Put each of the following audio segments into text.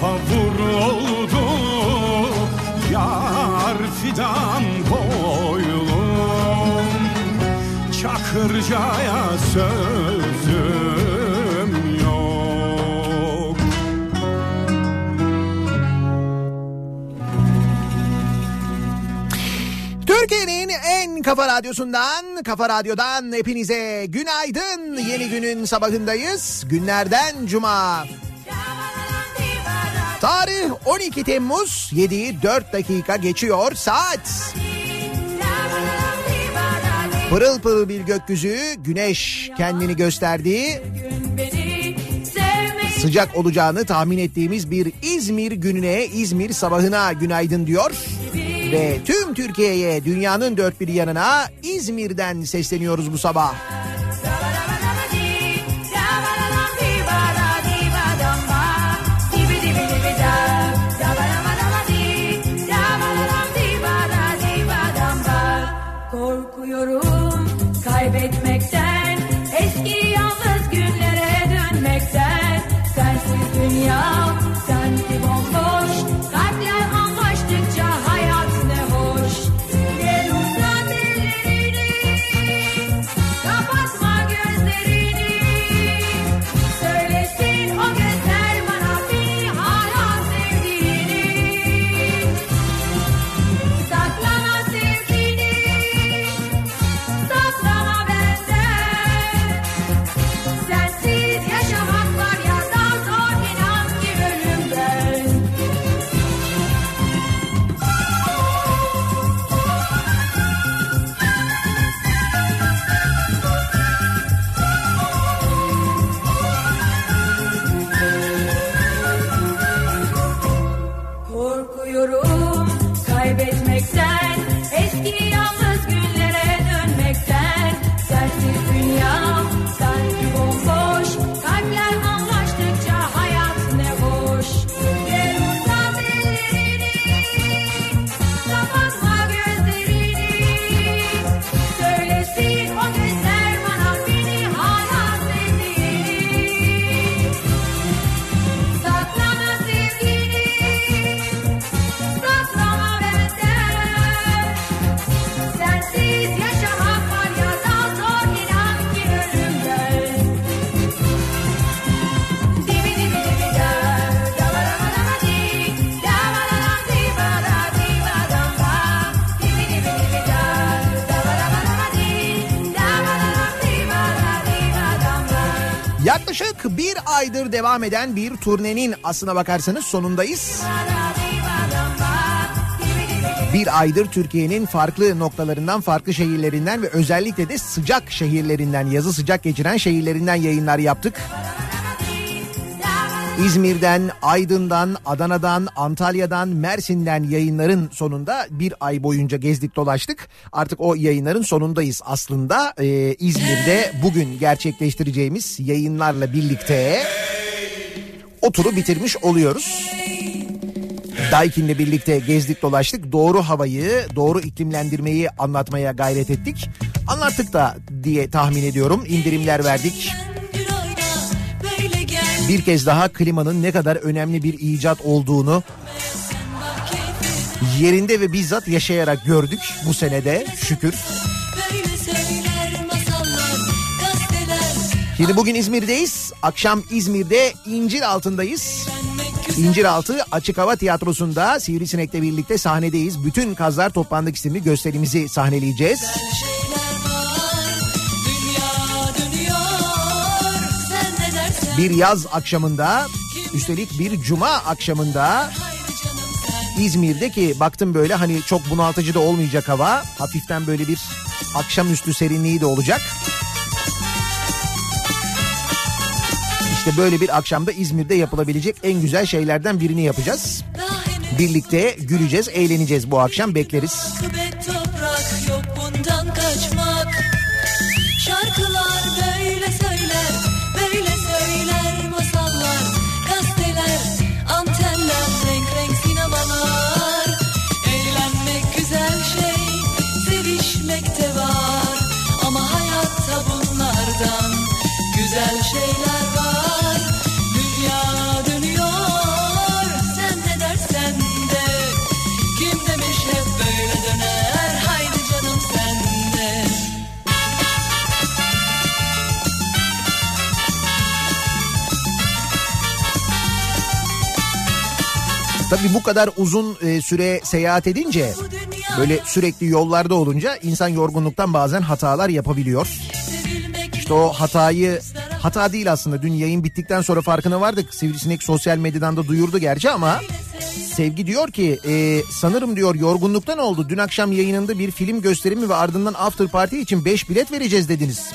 Mustafa vuruldu Yar fidan boylum Çakırcaya sözüm yok Türkiye'nin en kafa radyosundan, kafa radyodan hepinize günaydın. Yeni günün sabahındayız. Günlerden cuma. Tarih 12 Temmuz 7'yi 4 dakika geçiyor saat. Pırıl pırıl bir gökyüzü, güneş kendini gösterdiği, sıcak olacağını tahmin ettiğimiz bir İzmir gününe, İzmir sabahına günaydın diyor. Ve tüm Türkiye'ye, dünyanın dört bir yanına İzmir'den sesleniyoruz bu sabah. Yaklaşık bir aydır devam eden bir turnenin aslına bakarsanız sonundayız. Bir aydır Türkiye'nin farklı noktalarından, farklı şehirlerinden ve özellikle de sıcak şehirlerinden, yazı sıcak geçiren şehirlerinden yayınlar yaptık. İzmir'den, Aydın'dan, Adana'dan, Antalya'dan, Mersin'den yayınların sonunda bir ay boyunca gezdik dolaştık. Artık o yayınların sonundayız aslında. Ee, İzmir'de bugün gerçekleştireceğimiz yayınlarla birlikte o turu bitirmiş oluyoruz. Daikin'le birlikte gezdik dolaştık. Doğru havayı, doğru iklimlendirmeyi anlatmaya gayret ettik. Anlattık da diye tahmin ediyorum. İndirimler verdik. Bir kez daha klimanın ne kadar önemli bir icat olduğunu yerinde ve bizzat yaşayarak gördük bu senede şükür. Şimdi bugün İzmir'deyiz. Akşam İzmir'de İncir altındayız. İnciraltı Açık Hava Tiyatrosu'nda Sivrisinek'le birlikte sahnedeyiz. Bütün Kazlar Toplandık isimli gösterimizi sahneleyeceğiz. Bir yaz akşamında üstelik bir cuma akşamında İzmir'de ki baktım böyle hani çok bunaltıcı da olmayacak hava. Hafiften böyle bir akşamüstü serinliği de olacak. İşte böyle bir akşamda İzmir'de yapılabilecek en güzel şeylerden birini yapacağız. Birlikte güleceğiz, eğleneceğiz bu akşam bekleriz. Tabii bu kadar uzun e, süre seyahat edince böyle sürekli yollarda olunca insan yorgunluktan bazen hatalar yapabiliyor. İşte o hatayı hata değil aslında dün yayın bittikten sonra farkına vardık. Sivrisinek sosyal medyadan da duyurdu gerçi ama Sevgi diyor ki e, sanırım diyor yorgunluktan oldu. Dün akşam yayınında bir film gösterimi ve ardından after party için 5 bilet vereceğiz dediniz.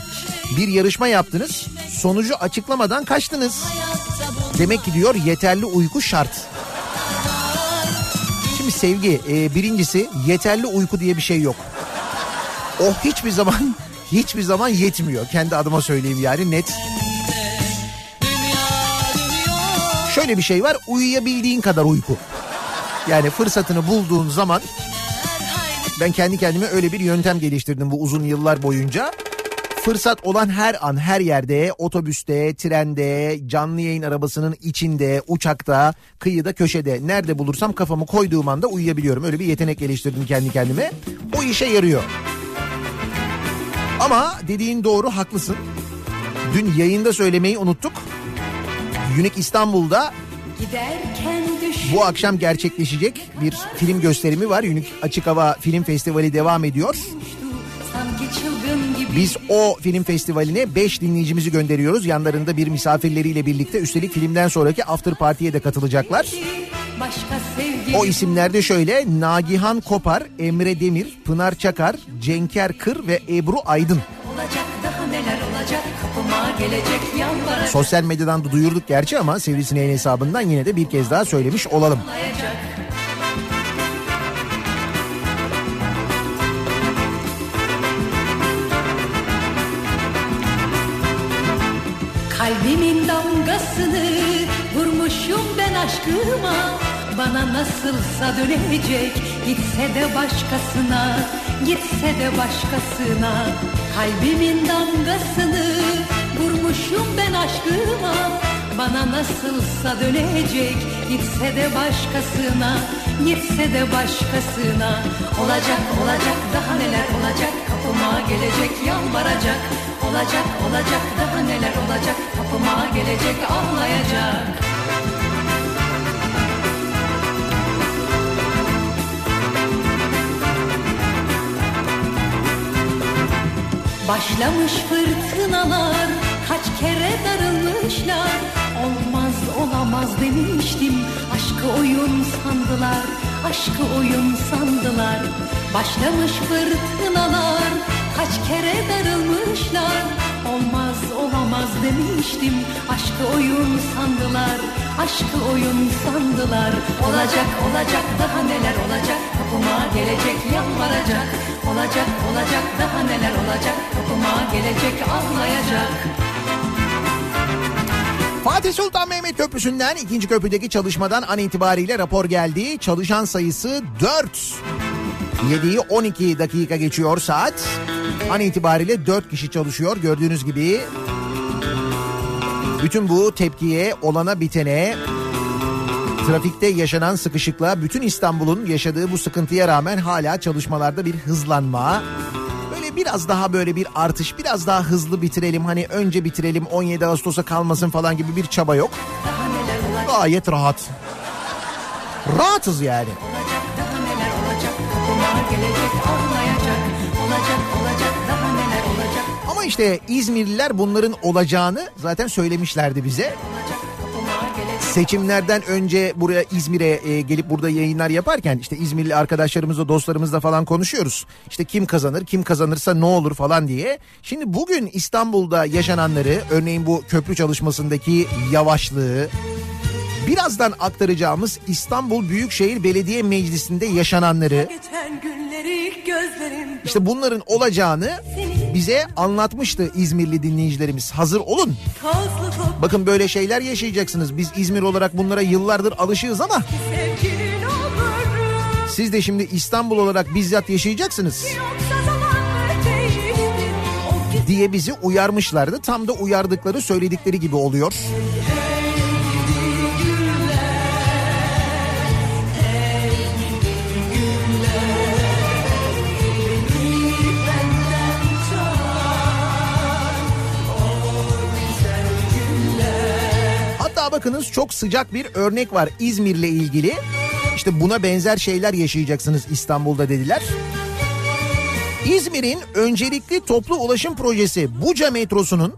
Bir yarışma yaptınız sonucu açıklamadan kaçtınız. Demek ki diyor yeterli uyku şart. Sevgi e, birincisi yeterli uyku diye bir şey yok. O hiçbir zaman hiçbir zaman yetmiyor. Kendi adıma söyleyeyim yani net. Şöyle bir şey var uyuyabildiğin kadar uyku. Yani fırsatını bulduğun zaman ben kendi kendime öyle bir yöntem geliştirdim bu uzun yıllar boyunca. Fırsat olan her an her yerde otobüste, trende, canlı yayın arabasının içinde, uçakta, kıyıda, köşede nerede bulursam kafamı koyduğum anda uyuyabiliyorum. Öyle bir yetenek geliştirdim kendi kendime. O işe yarıyor. Ama dediğin doğru haklısın. Dün yayında söylemeyi unuttuk. Unique İstanbul'da bu akşam gerçekleşecek bir film gösterimi var. Unique Açık Hava Film Festivali devam ediyor. Biz o film festivaline 5 dinleyicimizi gönderiyoruz. Yanlarında bir misafirleriyle birlikte üstelik filmden sonraki after party'ye de katılacaklar. O isimlerde şöyle Nagihan Kopar, Emre Demir, Pınar Çakar, Cenker Kır ve Ebru Aydın. Olacak daha neler olacak kapıma gelecek yalvaracak. Sosyal medyadan da duyurduk gerçi ama Sivrisineğin hesabından yine de bir kez daha söylemiş olalım. Olacak. Kalbimin damgasını vurmuşum ben aşkıma. Bana nasılsa dönecek gitse de başkasına Gitse de başkasına. Kalbimin damgasını vurmuşum ben aşkıma Bana nasılsa dönecek gitse de başkasına Gitse de başkasına. Olacak olacak daha neler olacak? Kapıma gelecek yalvaracak. Olacak olacak daha neler olacak? Kapıma gelecek ağlayacak Başlamış fırtınalar kaç kere darılmış olamaz demiştim. Aşkı oyun sandılar Aşkı oyun sandılar. Başlamış fırtınalar Kaç kere darılmışlar. Olmaz olamaz demiştim. Aşkı oyun sandılar Aşkı oyun sandılar. Olacak olacak daha neler olacak? Kapıma gelecek yalvaracak. Olacak olacak daha neler olacak? Kapıma gelecek ağlayacak Fatih Sultan Mehmet Köprüsü'nden ikinci köprüdeki çalışmadan an itibariyle rapor geldi. Çalışan sayısı 4. 7'yi 12 dakika geçiyor saat. An itibariyle 4 kişi çalışıyor. Gördüğünüz gibi bütün bu tepkiye, olana bitene, trafikte yaşanan sıkışıklığa, bütün İstanbul'un yaşadığı bu sıkıntıya rağmen hala çalışmalarda bir hızlanma. Biraz daha böyle bir artış, biraz daha hızlı bitirelim. Hani önce bitirelim 17 Ağustos'a kalmasın falan gibi bir çaba yok. Gayet rahat. Rahatız yani. Ama işte İzmirliler bunların olacağını zaten söylemişlerdi bize. Seçimlerden önce buraya İzmir'e e, gelip burada yayınlar yaparken işte İzmirli arkadaşlarımızla dostlarımızla falan konuşuyoruz. İşte kim kazanır kim kazanırsa ne olur falan diye. Şimdi bugün İstanbul'da yaşananları örneğin bu köprü çalışmasındaki yavaşlığı birazdan aktaracağımız İstanbul Büyükşehir Belediye Meclisi'nde yaşananları işte bunların olacağını bize anlatmıştı İzmirli dinleyicilerimiz. Hazır olun. Bakın böyle şeyler yaşayacaksınız. Biz İzmir olarak bunlara yıllardır alışığız ama siz de şimdi İstanbul olarak bizzat yaşayacaksınız diye bizi uyarmışlardı. Tam da uyardıkları söyledikleri gibi oluyor. Hatta bakınız çok sıcak bir örnek var İzmir'le ilgili. İşte buna benzer şeyler yaşayacaksınız İstanbul'da dediler. İzmir'in öncelikli toplu ulaşım projesi Buca metrosunun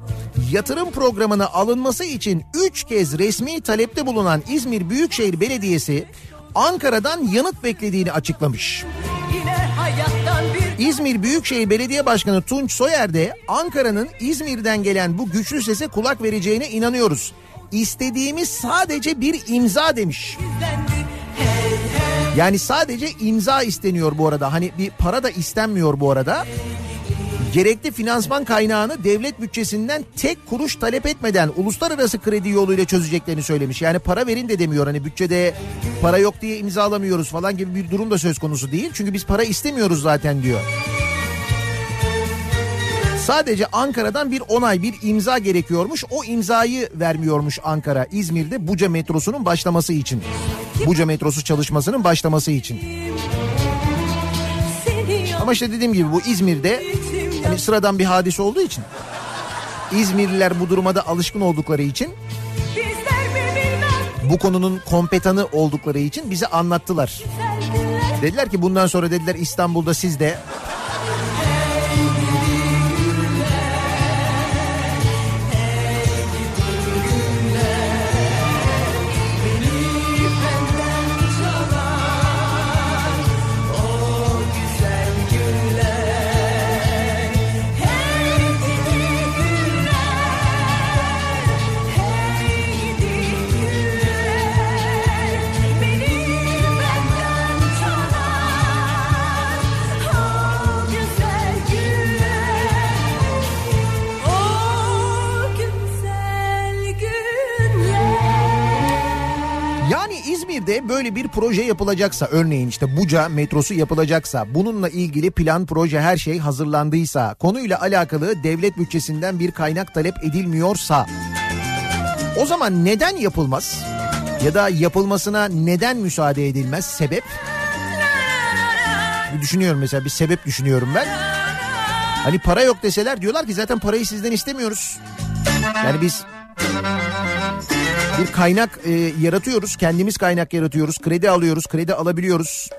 yatırım programına alınması için 3 kez resmi talepte bulunan İzmir Büyükşehir Belediyesi Ankara'dan yanıt beklediğini açıklamış. İzmir Büyükşehir Belediye Başkanı Tunç Soyer de Ankara'nın İzmir'den gelen bu güçlü sese kulak vereceğine inanıyoruz. İstediğimiz sadece bir imza demiş. Yani sadece imza isteniyor bu arada. Hani bir para da istenmiyor bu arada. Gerekli finansman kaynağını devlet bütçesinden tek kuruş talep etmeden uluslararası kredi yoluyla çözeceklerini söylemiş. Yani para verin de demiyor hani bütçede para yok diye imzalamıyoruz falan gibi bir durum da söz konusu değil. Çünkü biz para istemiyoruz zaten diyor. Sadece Ankara'dan bir onay, bir imza gerekiyormuş. O imzayı vermiyormuş Ankara, İzmir'de Buca metrosunun başlaması için. Buca metrosu çalışmasının başlaması için. Ama işte dediğim gibi bu İzmir'de hani sıradan bir hadise olduğu için İzmirliler bu duruma da alışkın oldukları için bu konunun kompetanı oldukları için bize anlattılar. Dediler ki bundan sonra dediler İstanbul'da siz de böyle bir proje yapılacaksa örneğin işte Buca metrosu yapılacaksa bununla ilgili plan proje her şey hazırlandıysa konuyla alakalı devlet bütçesinden bir kaynak talep edilmiyorsa o zaman neden yapılmaz? Ya da yapılmasına neden müsaade edilmez? Sebep? Bir düşünüyorum mesela bir sebep düşünüyorum ben. Hani para yok deseler diyorlar ki zaten parayı sizden istemiyoruz. Yani biz bir kaynak e, yaratıyoruz. Kendimiz kaynak yaratıyoruz. Kredi alıyoruz. Kredi alabiliyoruz.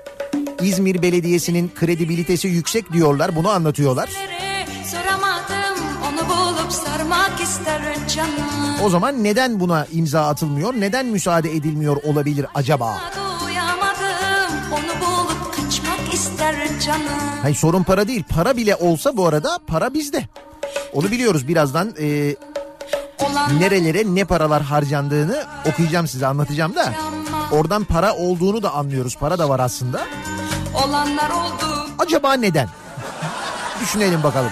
İzmir Belediyesi'nin kredibilitesi yüksek diyorlar. Bunu anlatıyorlar. O zaman neden buna imza atılmıyor? Neden müsaade edilmiyor olabilir acaba? Hayır sorun para değil. Para bile olsa bu arada para bizde. Onu biliyoruz birazdan e, nerelere ne paralar harcandığını okuyacağım size anlatacağım da. Oradan para olduğunu da anlıyoruz. Para da var aslında. olanlar oldu Acaba neden? Düşünelim bakalım.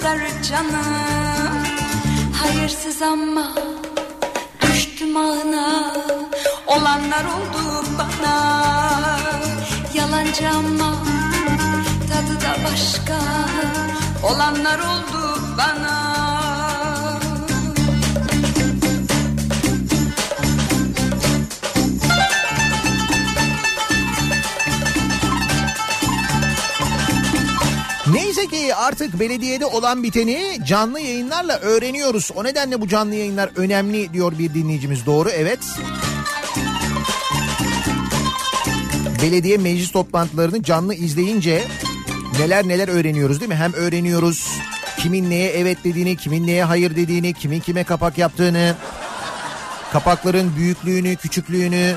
İster canım Hayırsız ama düştüm ağına Olanlar oldu bana. Yalancı ama tadı da başka. Olanlar oldu bana Neyse ki artık belediyede olan biteni canlı yayınlarla öğreniyoruz. O nedenle bu canlı yayınlar önemli diyor bir dinleyicimiz. Doğru evet. Belediye meclis toplantılarını canlı izleyince neler neler öğreniyoruz değil mi? Hem öğreniyoruz kimin neye evet dediğini, kimin neye hayır dediğini, kimin kime kapak yaptığını, kapakların büyüklüğünü, küçüklüğünü,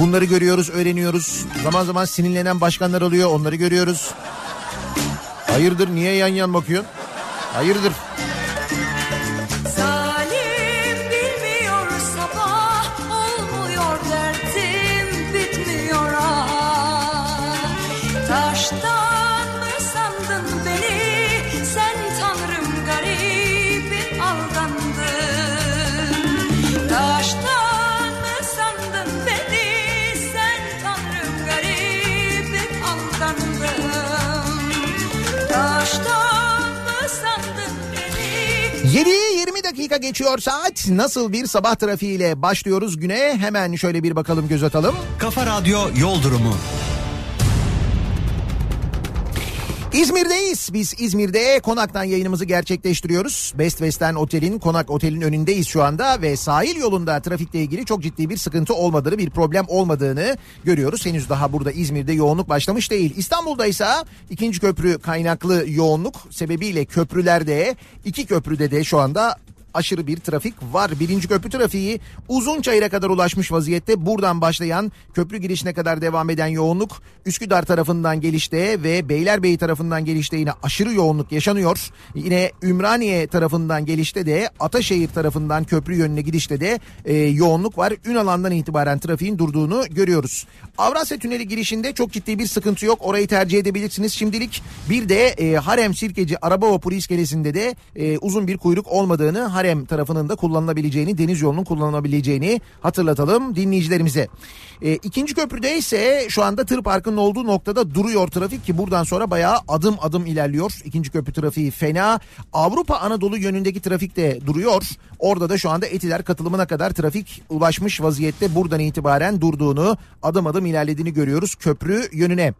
Bunları görüyoruz, öğreniyoruz. Zaman zaman sinirlenen başkanlar oluyor, onları görüyoruz. Hayırdır, niye yan yan bakıyorsun? Hayırdır? Dakika geçiyor saat. Nasıl bir sabah trafiğiyle başlıyoruz güne? Hemen şöyle bir bakalım göz atalım. Kafa Radyo Yol Durumu. İzmir'deyiz. Biz İzmir'de konaktan yayınımızı gerçekleştiriyoruz. Best Western Otel'in konak otelin önündeyiz şu anda ve sahil yolunda trafikle ilgili çok ciddi bir sıkıntı olmadığını, bir problem olmadığını görüyoruz. Henüz daha burada İzmir'de yoğunluk başlamış değil. İstanbul'da ise ikinci köprü kaynaklı yoğunluk sebebiyle köprülerde, iki köprüde de şu anda aşırı bir trafik var. Birinci köprü trafiği Uzunçayır'a kadar ulaşmış vaziyette. Buradan başlayan köprü girişine kadar devam eden yoğunluk Üsküdar tarafından gelişte ve Beylerbeyi tarafından gelişte yine aşırı yoğunluk yaşanıyor. Yine Ümraniye tarafından gelişte de Ataşehir tarafından köprü yönüne gidişte de e, yoğunluk var. Ünalan'dan itibaren trafiğin durduğunu görüyoruz. Avrasya Tüneli girişinde çok ciddi bir sıkıntı yok. Orayı tercih edebilirsiniz şimdilik. Bir de e, Harem Sirkeci Araba Vapuru iskelesinde de e, uzun bir kuyruk olmadığını Harem tarafının da kullanılabileceğini, deniz yolunun kullanılabileceğini hatırlatalım dinleyicilerimize. E, ikinci köprüde ise şu anda tır parkının olduğu noktada duruyor trafik ki buradan sonra bayağı adım adım ilerliyor. İkinci köprü trafiği fena. Avrupa Anadolu yönündeki trafik de duruyor. Orada da şu anda Etiler katılımına kadar trafik ulaşmış vaziyette buradan itibaren durduğunu adım adım ilerlediğini görüyoruz köprü yönüne.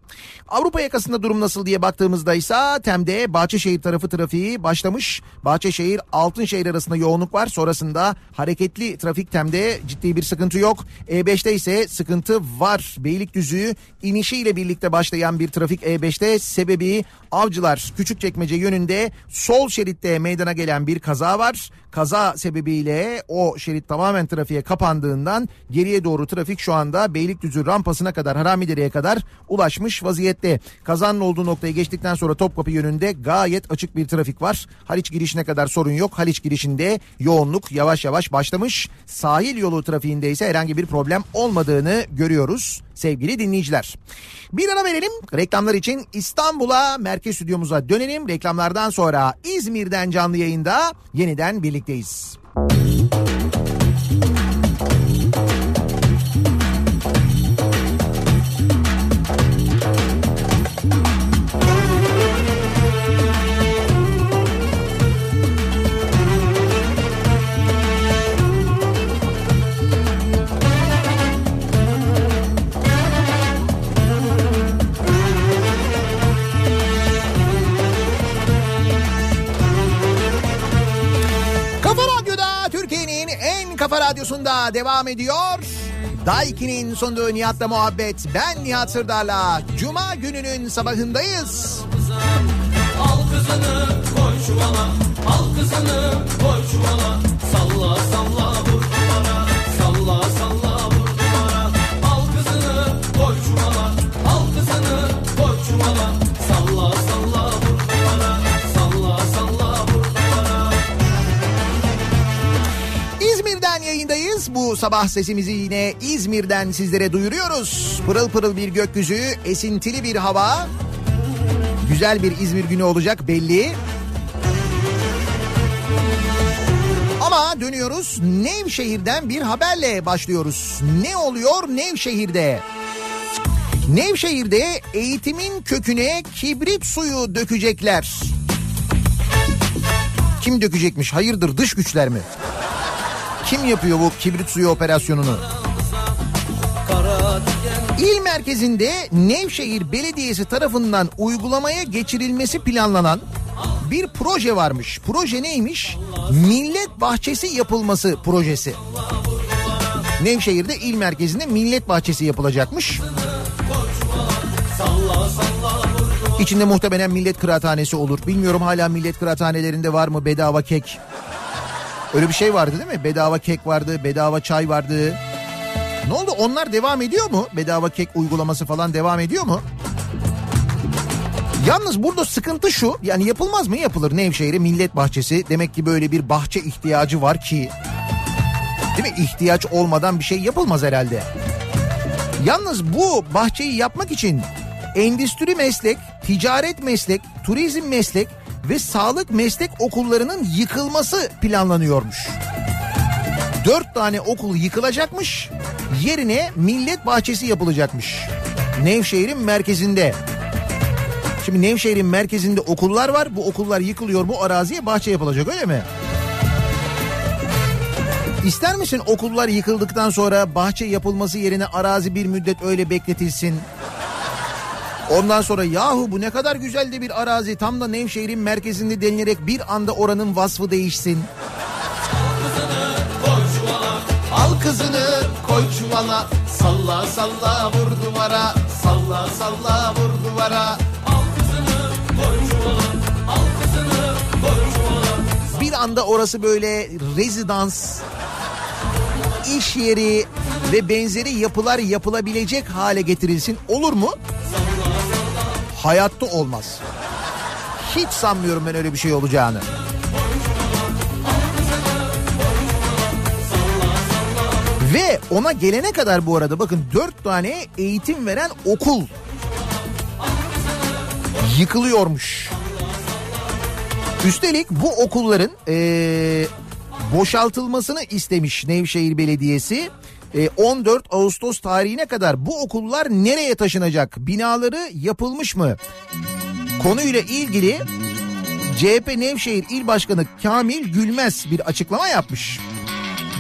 Avrupa yakasında durum nasıl diye baktığımızda ise Tem'de Bahçeşehir tarafı trafiği başlamış. Bahçeşehir Altınşehir arasında yoğunluk var. Sonrasında hareketli trafik Tem'de ciddi bir sıkıntı yok. E5'te ise sıkıntı var. Beylikdüzü inişiyle birlikte başlayan bir trafik E5'te sebebi Avcılar Küçükçekmece yönünde sol şeritte meydana gelen bir kaza var. Kaza sebebiyle o şerit tamamen trafiğe kapandığından geriye doğru trafik şu anda Beylikdüzü rampasına kadar Haramidere'ye kadar ulaşmış vaziyette. Kazanın olduğu noktaya geçtikten sonra Topkapı yönünde gayet açık bir trafik var. Haliç girişine kadar sorun yok. Haliç girişinde trafiğinde yoğunluk yavaş yavaş başlamış. Sahil yolu trafiğinde ise herhangi bir problem olmadığını görüyoruz sevgili dinleyiciler. Bir ara verelim. Reklamlar için İstanbul'a merkez stüdyomuza dönelim. Reklamlardan sonra İzmir'den canlı yayında yeniden birlikteyiz. Kafa radyosunda devam ediyor. Daiki'nin sunduğu Nihat'la muhabbet. Ben Nihat Sırdar'la. Cuma gününün sabahındayız. Al kızını koy çuvala Al kızını koy çuvala Salla salla vur yayındayız. Bu sabah sesimizi yine İzmir'den sizlere duyuruyoruz. Pırıl pırıl bir gökyüzü, esintili bir hava. Güzel bir İzmir günü olacak belli. Ama dönüyoruz Nevşehir'den bir haberle başlıyoruz. Ne oluyor Nevşehir'de? Nevşehir'de eğitimin köküne kibrit suyu dökecekler. Kim dökecekmiş? Hayırdır dış güçler mi? Kim yapıyor bu kibrit suyu operasyonunu? İl merkezinde Nevşehir Belediyesi tarafından uygulamaya geçirilmesi planlanan bir proje varmış. Proje neymiş? Millet bahçesi yapılması projesi. Nevşehir'de il merkezinde millet bahçesi yapılacakmış. İçinde muhtemelen millet kıraathanesi olur. Bilmiyorum hala millet kıraathanelerinde var mı bedava kek? Öyle bir şey vardı değil mi? Bedava kek vardı, bedava çay vardı. Ne oldu? Onlar devam ediyor mu? Bedava kek uygulaması falan devam ediyor mu? Yalnız burada sıkıntı şu. Yani yapılmaz mı? Yapılır. Nevşehir'e millet bahçesi. Demek ki böyle bir bahçe ihtiyacı var ki. Değil mi? İhtiyaç olmadan bir şey yapılmaz herhalde. Yalnız bu bahçeyi yapmak için endüstri meslek, ticaret meslek, turizm meslek ve sağlık meslek okullarının yıkılması planlanıyormuş. Dört tane okul yıkılacakmış. Yerine millet bahçesi yapılacakmış. Nevşehir'in merkezinde. Şimdi Nevşehir'in merkezinde okullar var. Bu okullar yıkılıyor. Bu araziye bahçe yapılacak öyle mi? İster misin okullar yıkıldıktan sonra bahçe yapılması yerine arazi bir müddet öyle bekletilsin? Ondan sonra yahu bu ne kadar güzel de bir arazi tam da Nevşehir'in merkezinde denilerek bir anda oranın vasfı değişsin. Al kızını koy çuvala Salla salla vur duvara Salla salla vur duvara Bir anda orası böyle rezidans, iş yeri ve benzeri yapılar yapılabilecek hale getirilsin. Olur mu? Hayatta olmaz. Hiç sanmıyorum ben öyle bir şey olacağını. Ve ona gelene kadar bu arada bakın dört tane eğitim veren okul yıkılıyormuş. Üstelik bu okulların eee, boşaltılmasını istemiş Nevşehir Belediyesi. Eee, 14 Ağustos tarihine kadar bu okullar nereye taşınacak? Binaları yapılmış mı? Konuyla ilgili CHP Nevşehir İl Başkanı Kamil Gülmez bir açıklama yapmış.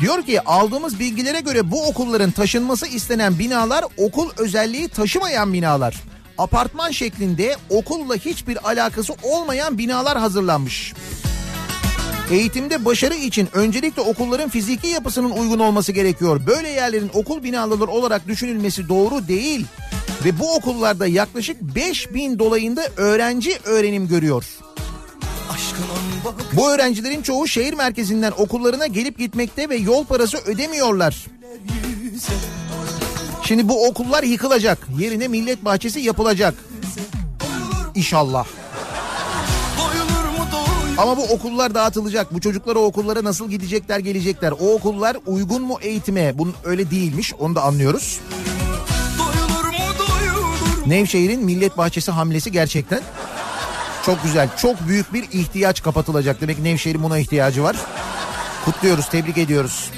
Diyor ki aldığımız bilgilere göre bu okulların taşınması istenen binalar okul özelliği taşımayan binalar. Apartman şeklinde okulla hiçbir alakası olmayan binalar hazırlanmış. Eğitimde başarı için öncelikle okulların fiziki yapısının uygun olması gerekiyor. Böyle yerlerin okul binaları olarak düşünülmesi doğru değil. Ve bu okullarda yaklaşık 5000 dolayında öğrenci öğrenim görüyor. Bu öğrencilerin çoğu şehir merkezinden okullarına gelip gitmekte ve yol parası ödemiyorlar. Şimdi bu okullar yıkılacak. Yerine millet bahçesi yapılacak. İnşallah. Ama bu okullar dağıtılacak. Bu çocuklar o okullara nasıl gidecekler gelecekler. O okullar uygun mu eğitime? Bunun öyle değilmiş onu da anlıyoruz. Doyulur mu doyulur Nevşehir'in Millet Bahçesi hamlesi gerçekten çok güzel. Çok büyük bir ihtiyaç kapatılacak. Demek ki Nevşehir'in buna ihtiyacı var. Kutluyoruz, tebrik ediyoruz.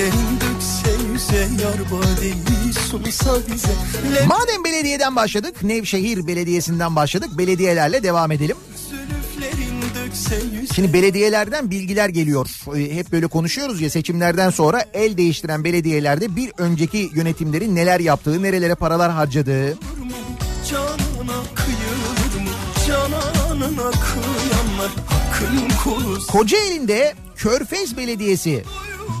Zülüflerin dökse yüze yar badeyi sunsa bize Le Madem belediyeden başladık, Nevşehir Belediyesi'nden başladık. Belediyelerle devam edelim. Şimdi belediyelerden bilgiler geliyor. Ee, Hep böyle konuşuyoruz ya seçimlerden sonra el değiştiren belediyelerde bir önceki yönetimlerin neler yaptığı, nerelere paralar harcadığı. Kocaeli'nde Körfez Belediyesi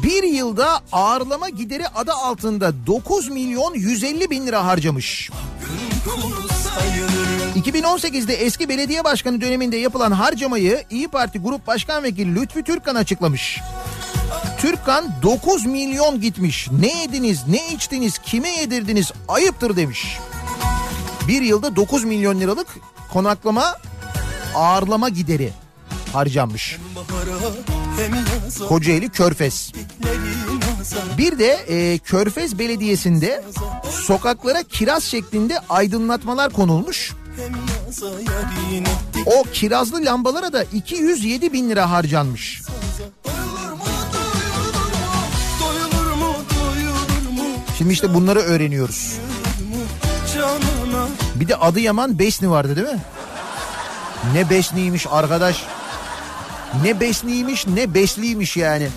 bir yılda ağırlama gideri adı altında 9 milyon 150 bin lira harcamış. kulu sayılır 2018'de eski belediye başkanı döneminde yapılan harcamayı İyi Parti Grup Başkan Vekili Lütfü Türkkan açıklamış. Türkkan 9 milyon gitmiş. Ne yediniz, ne içtiniz, kime yedirdiniz ayıptır demiş. Bir yılda 9 milyon liralık konaklama ağırlama gideri harcanmış. Bahara Kocaeli Körfez. Bir de e, Körfez Belediyesi'nde sokaklara kiraz şeklinde aydınlatmalar konulmuş. O kirazlı lambalara da 207 bin lira harcanmış. Şimdi işte bunları öğreniyoruz. Bir de Adıyaman Besni vardı değil mi? Ne Besni'ymiş arkadaş. Ne Besni'ymiş ne Besliymiş yani.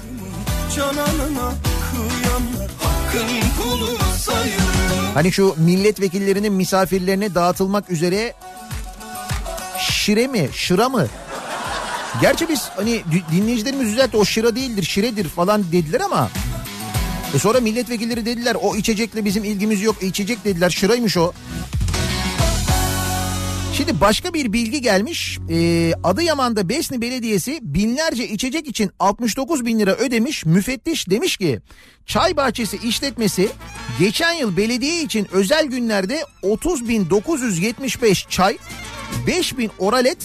Cananına kıyanlar Hakkın kulu sayılır Hani şu milletvekillerinin misafirlerine dağıtılmak üzere şire mi şıra mı? Gerçi biz hani di- dinleyicilerimiz düzeltti o şıra değildir şiredir falan dediler ama e sonra milletvekilleri dediler o içecekle bizim ilgimiz yok içecek dediler şıraymış o. Şimdi başka bir bilgi gelmiş. Ee, Adıyaman'da Besni Belediyesi binlerce içecek için 69 bin lira ödemiş. Müfettiş demiş ki çay bahçesi işletmesi geçen yıl belediye için özel günlerde 30 bin 975 çay, 5 bin oralet,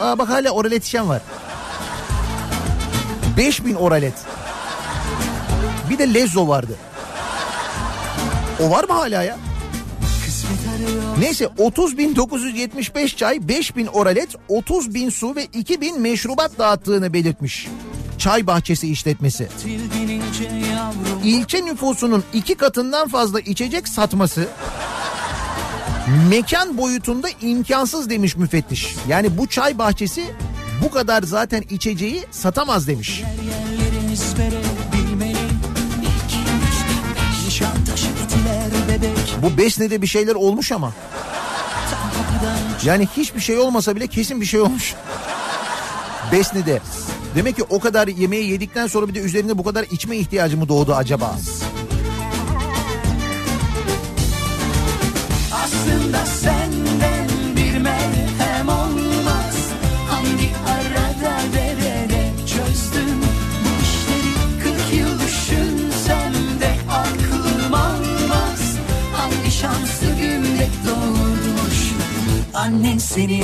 aa bak hala oralet içen var. 5 bin oralet. Bir de lezzo vardı. O var mı hala ya? Neyse 30.975 çay, 5000 oralet, 30 bin su ve 2000 meşrubat dağıttığını belirtmiş. Çay bahçesi işletmesi. İlçe nüfusunun iki katından fazla içecek satması mekan boyutunda imkansız demiş müfettiş. Yani bu çay bahçesi bu kadar zaten içeceği satamaz demiş. Bu Besne'de bir şeyler olmuş ama. Yani hiçbir şey olmasa bile kesin bir şey olmuş. Besne'de. Demek ki o kadar yemeği yedikten sonra bir de üzerine bu kadar içme ihtiyacı mı doğdu acaba? Aslında senden Annen seni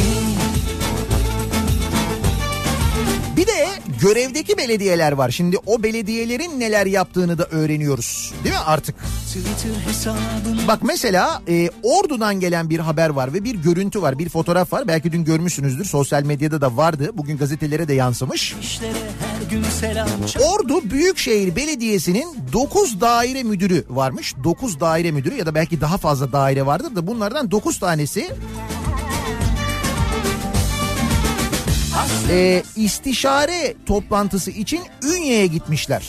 Bir de görevdeki belediyeler var. Şimdi o belediyelerin neler yaptığını da öğreniyoruz. Değil mi artık? Bak mesela e, Ordu'dan gelen bir haber var ve bir görüntü var, bir fotoğraf var. Belki dün görmüşsünüzdür. Sosyal medyada da vardı. Bugün gazetelere de yansımış. Ordu Büyükşehir Belediyesi'nin 9 daire müdürü varmış. 9 daire müdürü ya da belki daha fazla daire vardır da bunlardan 9 tanesi e, istişare toplantısı için Ünye'ye gitmişler.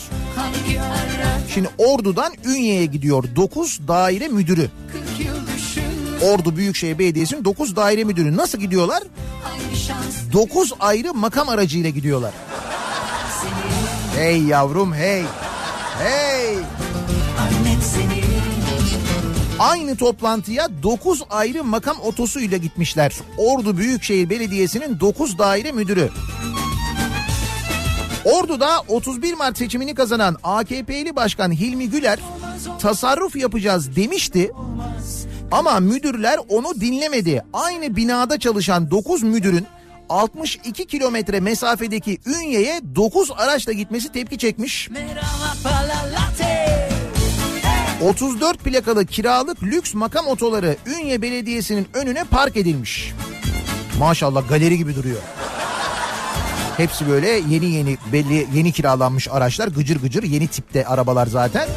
Şimdi Ordu'dan Ünye'ye gidiyor 9 daire müdürü. Ordu Büyükşehir Belediyesi'nin 9 daire müdürü nasıl gidiyorlar? Hangi şans 9 ayrı makam aracıyla gidiyorlar. Hey yavrum hey. Hey. annen seni Aynı toplantıya 9 ayrı makam otosuyla gitmişler. Ordu Büyükşehir Belediyesi'nin 9 daire müdürü. Ordu'da 31 Mart seçimini kazanan AKP'li Başkan Hilmi Güler tasarruf yapacağız demişti. Ama müdürler onu dinlemedi. Aynı binada çalışan 9 müdürün 62 kilometre mesafedeki Ünye'ye 9 araçla gitmesi tepki çekmiş. 34 plakalı kiralık lüks makam otoları Ünye Belediyesi'nin önüne park edilmiş. Maşallah galeri gibi duruyor. Hepsi böyle yeni yeni belli yeni kiralanmış araçlar gıcır gıcır yeni tipte arabalar zaten.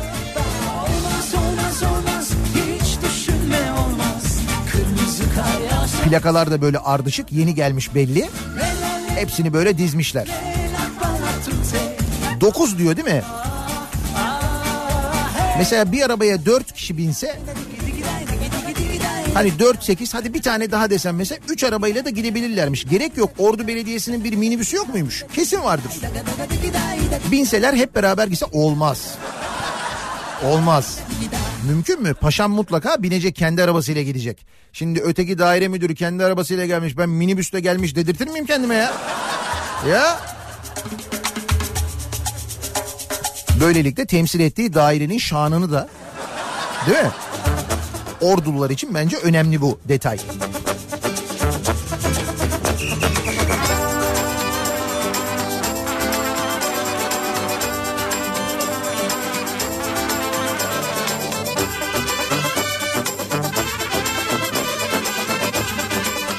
Plakalar da böyle ardışık yeni gelmiş belli. Hepsini böyle dizmişler. bana tutte 9 diyor değil mi? Mesela bir arabaya 4 kişi binse hani 4-8 hadi bir tane daha desem mesela 3 arabayla da gidebilirlermiş. Gerek yok Ordu Belediyesi'nin bir minibüsü yok muymuş? Kesin vardır. Binseler hep beraber gitse olmaz. Olmaz. Mümkün mü? Paşam mutlaka binecek kendi arabasıyla gidecek. Şimdi öteki daire müdürü kendi arabasıyla gelmiş ben minibüsle gelmiş dedirtir miyim kendime ya? Ya Böylelikle temsil ettiği dairenin şanını da değil mi? Ordulular için bence önemli bu detay.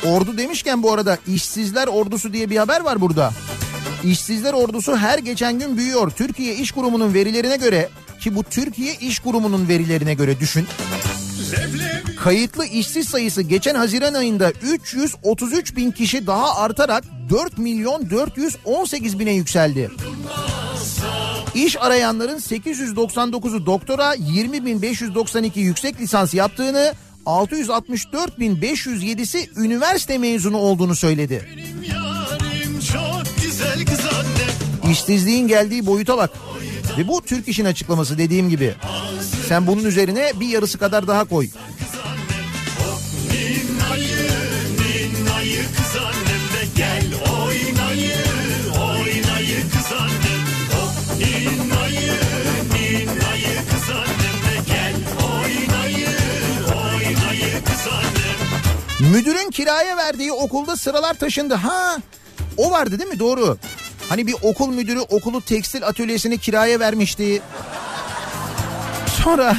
Ordu demişken bu arada işsizler ordusu diye bir haber var burada. İşsizler ordusu her geçen gün büyüyor. Türkiye İş Kurumu'nun verilerine göre ki bu Türkiye İş Kurumu'nun verilerine göre düşün. Kayıtlı işsiz sayısı geçen Haziran ayında 333 bin kişi daha artarak 4 milyon 418 bine yükseldi. İş arayanların 899'u doktora, 20.592 yüksek lisans yaptığını, 664.507'si üniversite mezunu olduğunu söyledi. İşsizliğin geldiği boyuta bak. Ve bu Türk işin açıklaması dediğim gibi. Sen bunun üzerine bir yarısı kadar daha koy. Müdürün kiraya verdiği okulda sıralar taşındı. Ha o vardı değil mi? Doğru. Hani bir okul müdürü okulu tekstil atölyesini kiraya vermişti. Sonra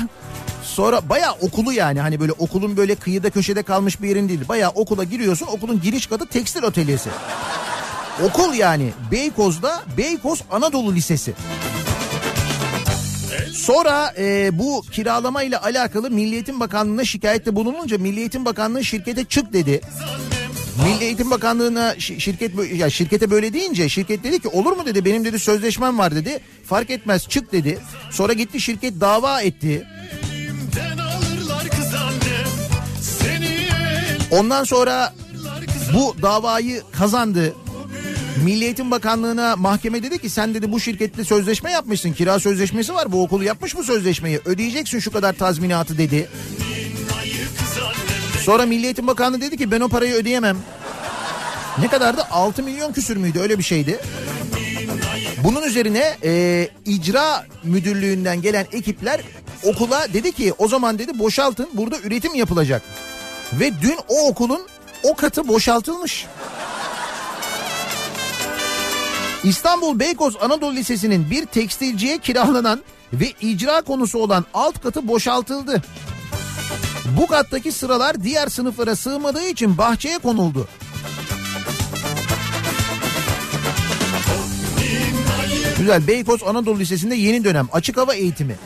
sonra bayağı okulu yani hani böyle okulun böyle kıyıda köşede kalmış bir yerin değil. Bayağı okula giriyorsun okulun giriş katı tekstil atölyesi. Okul yani Beykoz'da Beykoz Anadolu Lisesi. Sonra e, bu kiralama ile alakalı Milli Eğitim Bakanlığı'na şikayette bulununca Milli Eğitim Bakanlığı şirkete çık dedi. Milli Eğitim Bakanlığı'na şi- şirket ya şirkete böyle deyince şirket dedi ki olur mu dedi benim dedi sözleşmem var dedi. Fark etmez çık dedi. Sonra gitti şirket dava etti. Ondan sonra bu davayı kazandı. Milli Eğitim Bakanlığı'na mahkeme dedi ki sen dedi bu şirketle sözleşme yapmışsın. Kira sözleşmesi var. Bu okulu yapmış bu sözleşmeyi. Ödeyeceksin şu kadar tazminatı dedi. Sonra Milli Eğitim Bakanlığı dedi ki ben o parayı ödeyemem. Ne kadardı? 6 milyon küsür müydü öyle bir şeydi. Bunun üzerine e, icra müdürlüğünden gelen ekipler okula dedi ki o zaman dedi boşaltın burada üretim yapılacak. Ve dün o okulun o katı boşaltılmış. İstanbul Beykoz Anadolu Lisesi'nin bir tekstilciye kiralanan ve icra konusu olan alt katı boşaltıldı. Bu kattaki sıralar diğer sınıflara sığmadığı için bahçeye konuldu. Güzel Beykoz Anadolu Lisesi'nde yeni dönem açık hava eğitimi.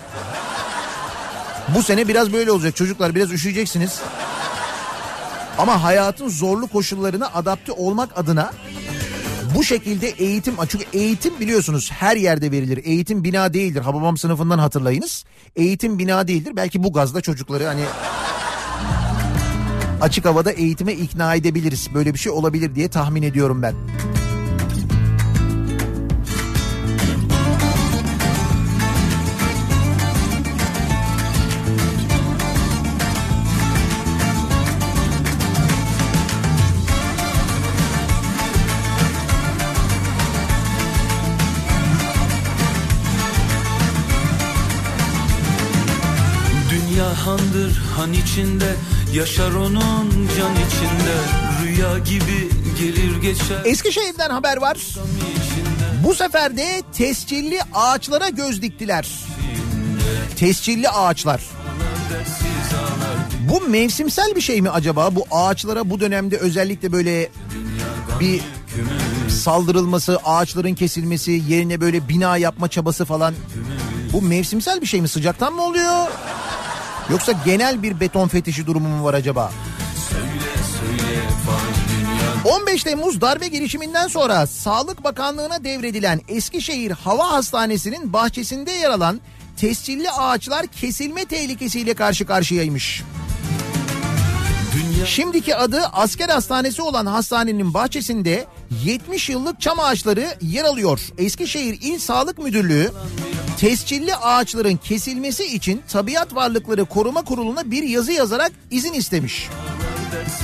Bu sene biraz böyle olacak çocuklar biraz üşüyeceksiniz. Ama hayatın zorlu koşullarına adapte olmak adına bu şekilde eğitim çünkü eğitim biliyorsunuz her yerde verilir. Eğitim bina değildir. Hababam sınıfından hatırlayınız. Eğitim bina değildir. Belki bu gazda çocukları hani açık havada eğitime ikna edebiliriz. Böyle bir şey olabilir diye tahmin ediyorum ben. Dünya handır han içinde Yaşar onun can içinde Rüya gibi gelir geçer Eskişehir'den haber var. Bu sefer de tescilli ağaçlara göz diktiler. Tescilli ağaçlar. Bu mevsimsel bir şey mi acaba? Bu ağaçlara bu dönemde özellikle böyle bir saldırılması, ağaçların kesilmesi, yerine böyle bina yapma çabası falan. Bu mevsimsel bir şey mi? Sıcaktan mı oluyor? Yoksa genel bir beton fetişi durumu mu var acaba? 15 Temmuz darbe girişiminden sonra Sağlık Bakanlığı'na devredilen Eskişehir Hava Hastanesi'nin bahçesinde yer alan tescilli ağaçlar kesilme tehlikesiyle karşı karşıyaymış. Şimdiki adı asker hastanesi olan hastanenin bahçesinde 70 yıllık çam ağaçları yer alıyor. Eskişehir İl Sağlık Müdürlüğü tescilli ağaçların kesilmesi için Tabiat Varlıkları Koruma Kurulu'na bir yazı yazarak izin istemiş.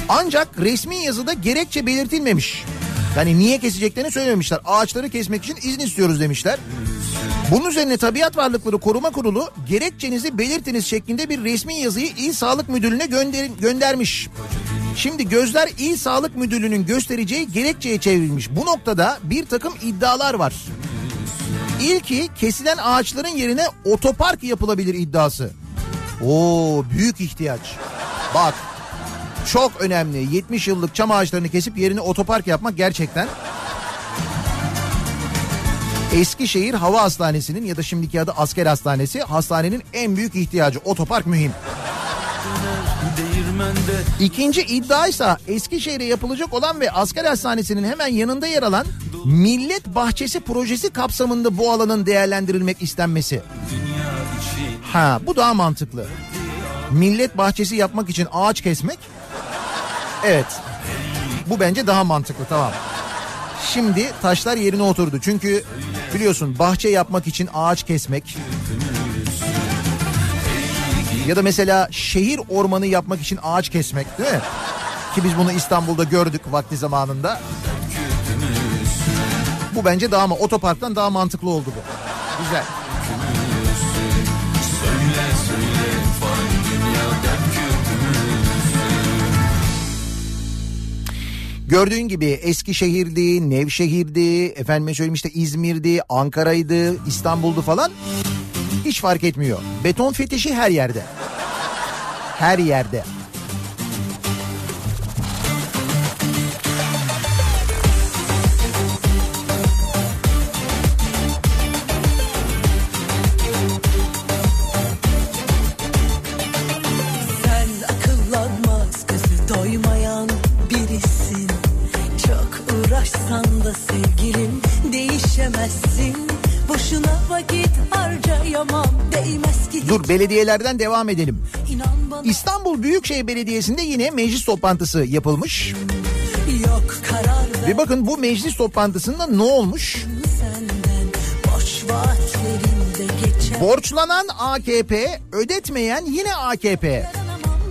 Ancak resmi yazıda gerekçe belirtilmemiş. Yani niye keseceklerini söylememişler. Ağaçları kesmek için izin istiyoruz demişler. Bunun üzerine Tabiat Varlıkları Koruma Kurulu gerekçenizi belirtiniz şeklinde bir resmi yazıyı İl Sağlık Müdürlüğü'ne gönder göndermiş. Şimdi gözler İl Sağlık Müdürlüğü'nün göstereceği gerekçeye çevrilmiş. Bu noktada bir takım iddialar var. İlki kesilen ağaçların yerine otopark yapılabilir iddiası. Oo büyük ihtiyaç. Bak çok önemli. 70 yıllık çam ağaçlarını kesip yerine otopark yapmak gerçekten Eskişehir Hava Hastanesi'nin ya da şimdiki adı Asker Hastanesi hastanenin en büyük ihtiyacı otopark mühim. İkinci iddia ise Eskişehir'e yapılacak olan ve asker hastanesinin hemen yanında yer alan Millet Bahçesi projesi kapsamında bu alanın değerlendirilmek istenmesi. Ha bu daha mantıklı. Millet bahçesi yapmak için ağaç kesmek. Evet. Bu bence daha mantıklı tamam. Şimdi taşlar yerine oturdu. Çünkü biliyorsun bahçe yapmak için ağaç kesmek ya da mesela şehir ormanı yapmak için ağaç kesmek değil mi? Ki biz bunu İstanbul'da gördük vakti zamanında. Bu bence daha mı otoparktan daha mantıklı oldu bu. Güzel. Gördüğün gibi Eskişehir'di, Nevşehir'di, efendime söyleyeyim işte İzmir'di, Ankara'ydı, İstanbul'du falan. Hiç fark etmiyor. Beton fetişi her yerde. Her yerde. Belediyelerden devam edelim. İstanbul Büyükşehir Belediyesi'nde yine meclis toplantısı yapılmış. yok Ve bakın bu meclis toplantısında ne olmuş? senden Borçlanan AKP, ödetmeyen yine AKP.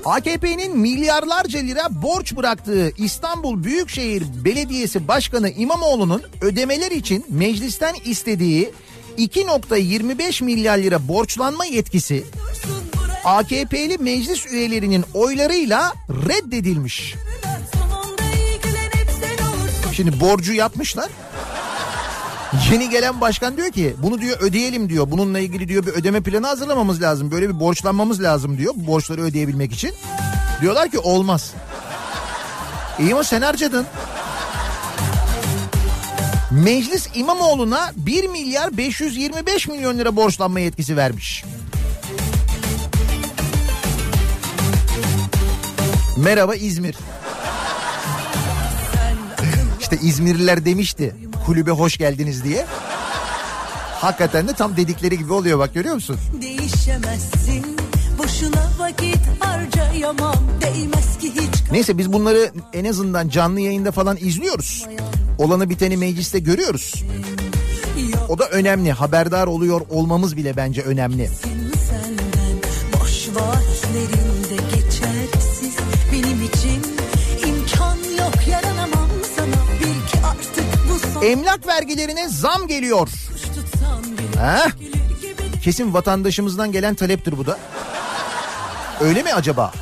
AKP'nin milyarlarca lira borç bıraktığı İstanbul Büyükşehir Belediyesi Başkanı İmamoğlu'nun ödemeler için meclisten istediği 2.25 milyar lira borçlanma yetkisi AKP'li meclis üyelerinin oylarıyla reddedilmiş. Şimdi borcu yapmışlar. Yeni gelen başkan diyor ki bunu diyor ödeyelim diyor. Bununla ilgili diyor bir ödeme planı hazırlamamız lazım. Böyle bir borçlanmamız lazım diyor bu borçları ödeyebilmek için. Diyorlar ki olmaz. İyi ama sen harcadın. Meclis İmamoğlu'na 1 milyar 525 milyon lira borçlanma yetkisi vermiş. Merhaba İzmir. İşte İzmirliler demişti kulübe hoş geldiniz diye. Hakikaten de tam dedikleri gibi oluyor bak görüyor musun? Değişemezsin Boşuna vakit harcayamam Değmez ki hiç Neyse biz bunları en azından canlı yayında falan izliyoruz. Olanı biteni mecliste görüyoruz. O da önemli. Haberdar oluyor olmamız bile bence önemli. Emlak vergilerine zam geliyor. Ha? Kesin vatandaşımızdan gelen taleptir bu da. Öyle mi acaba?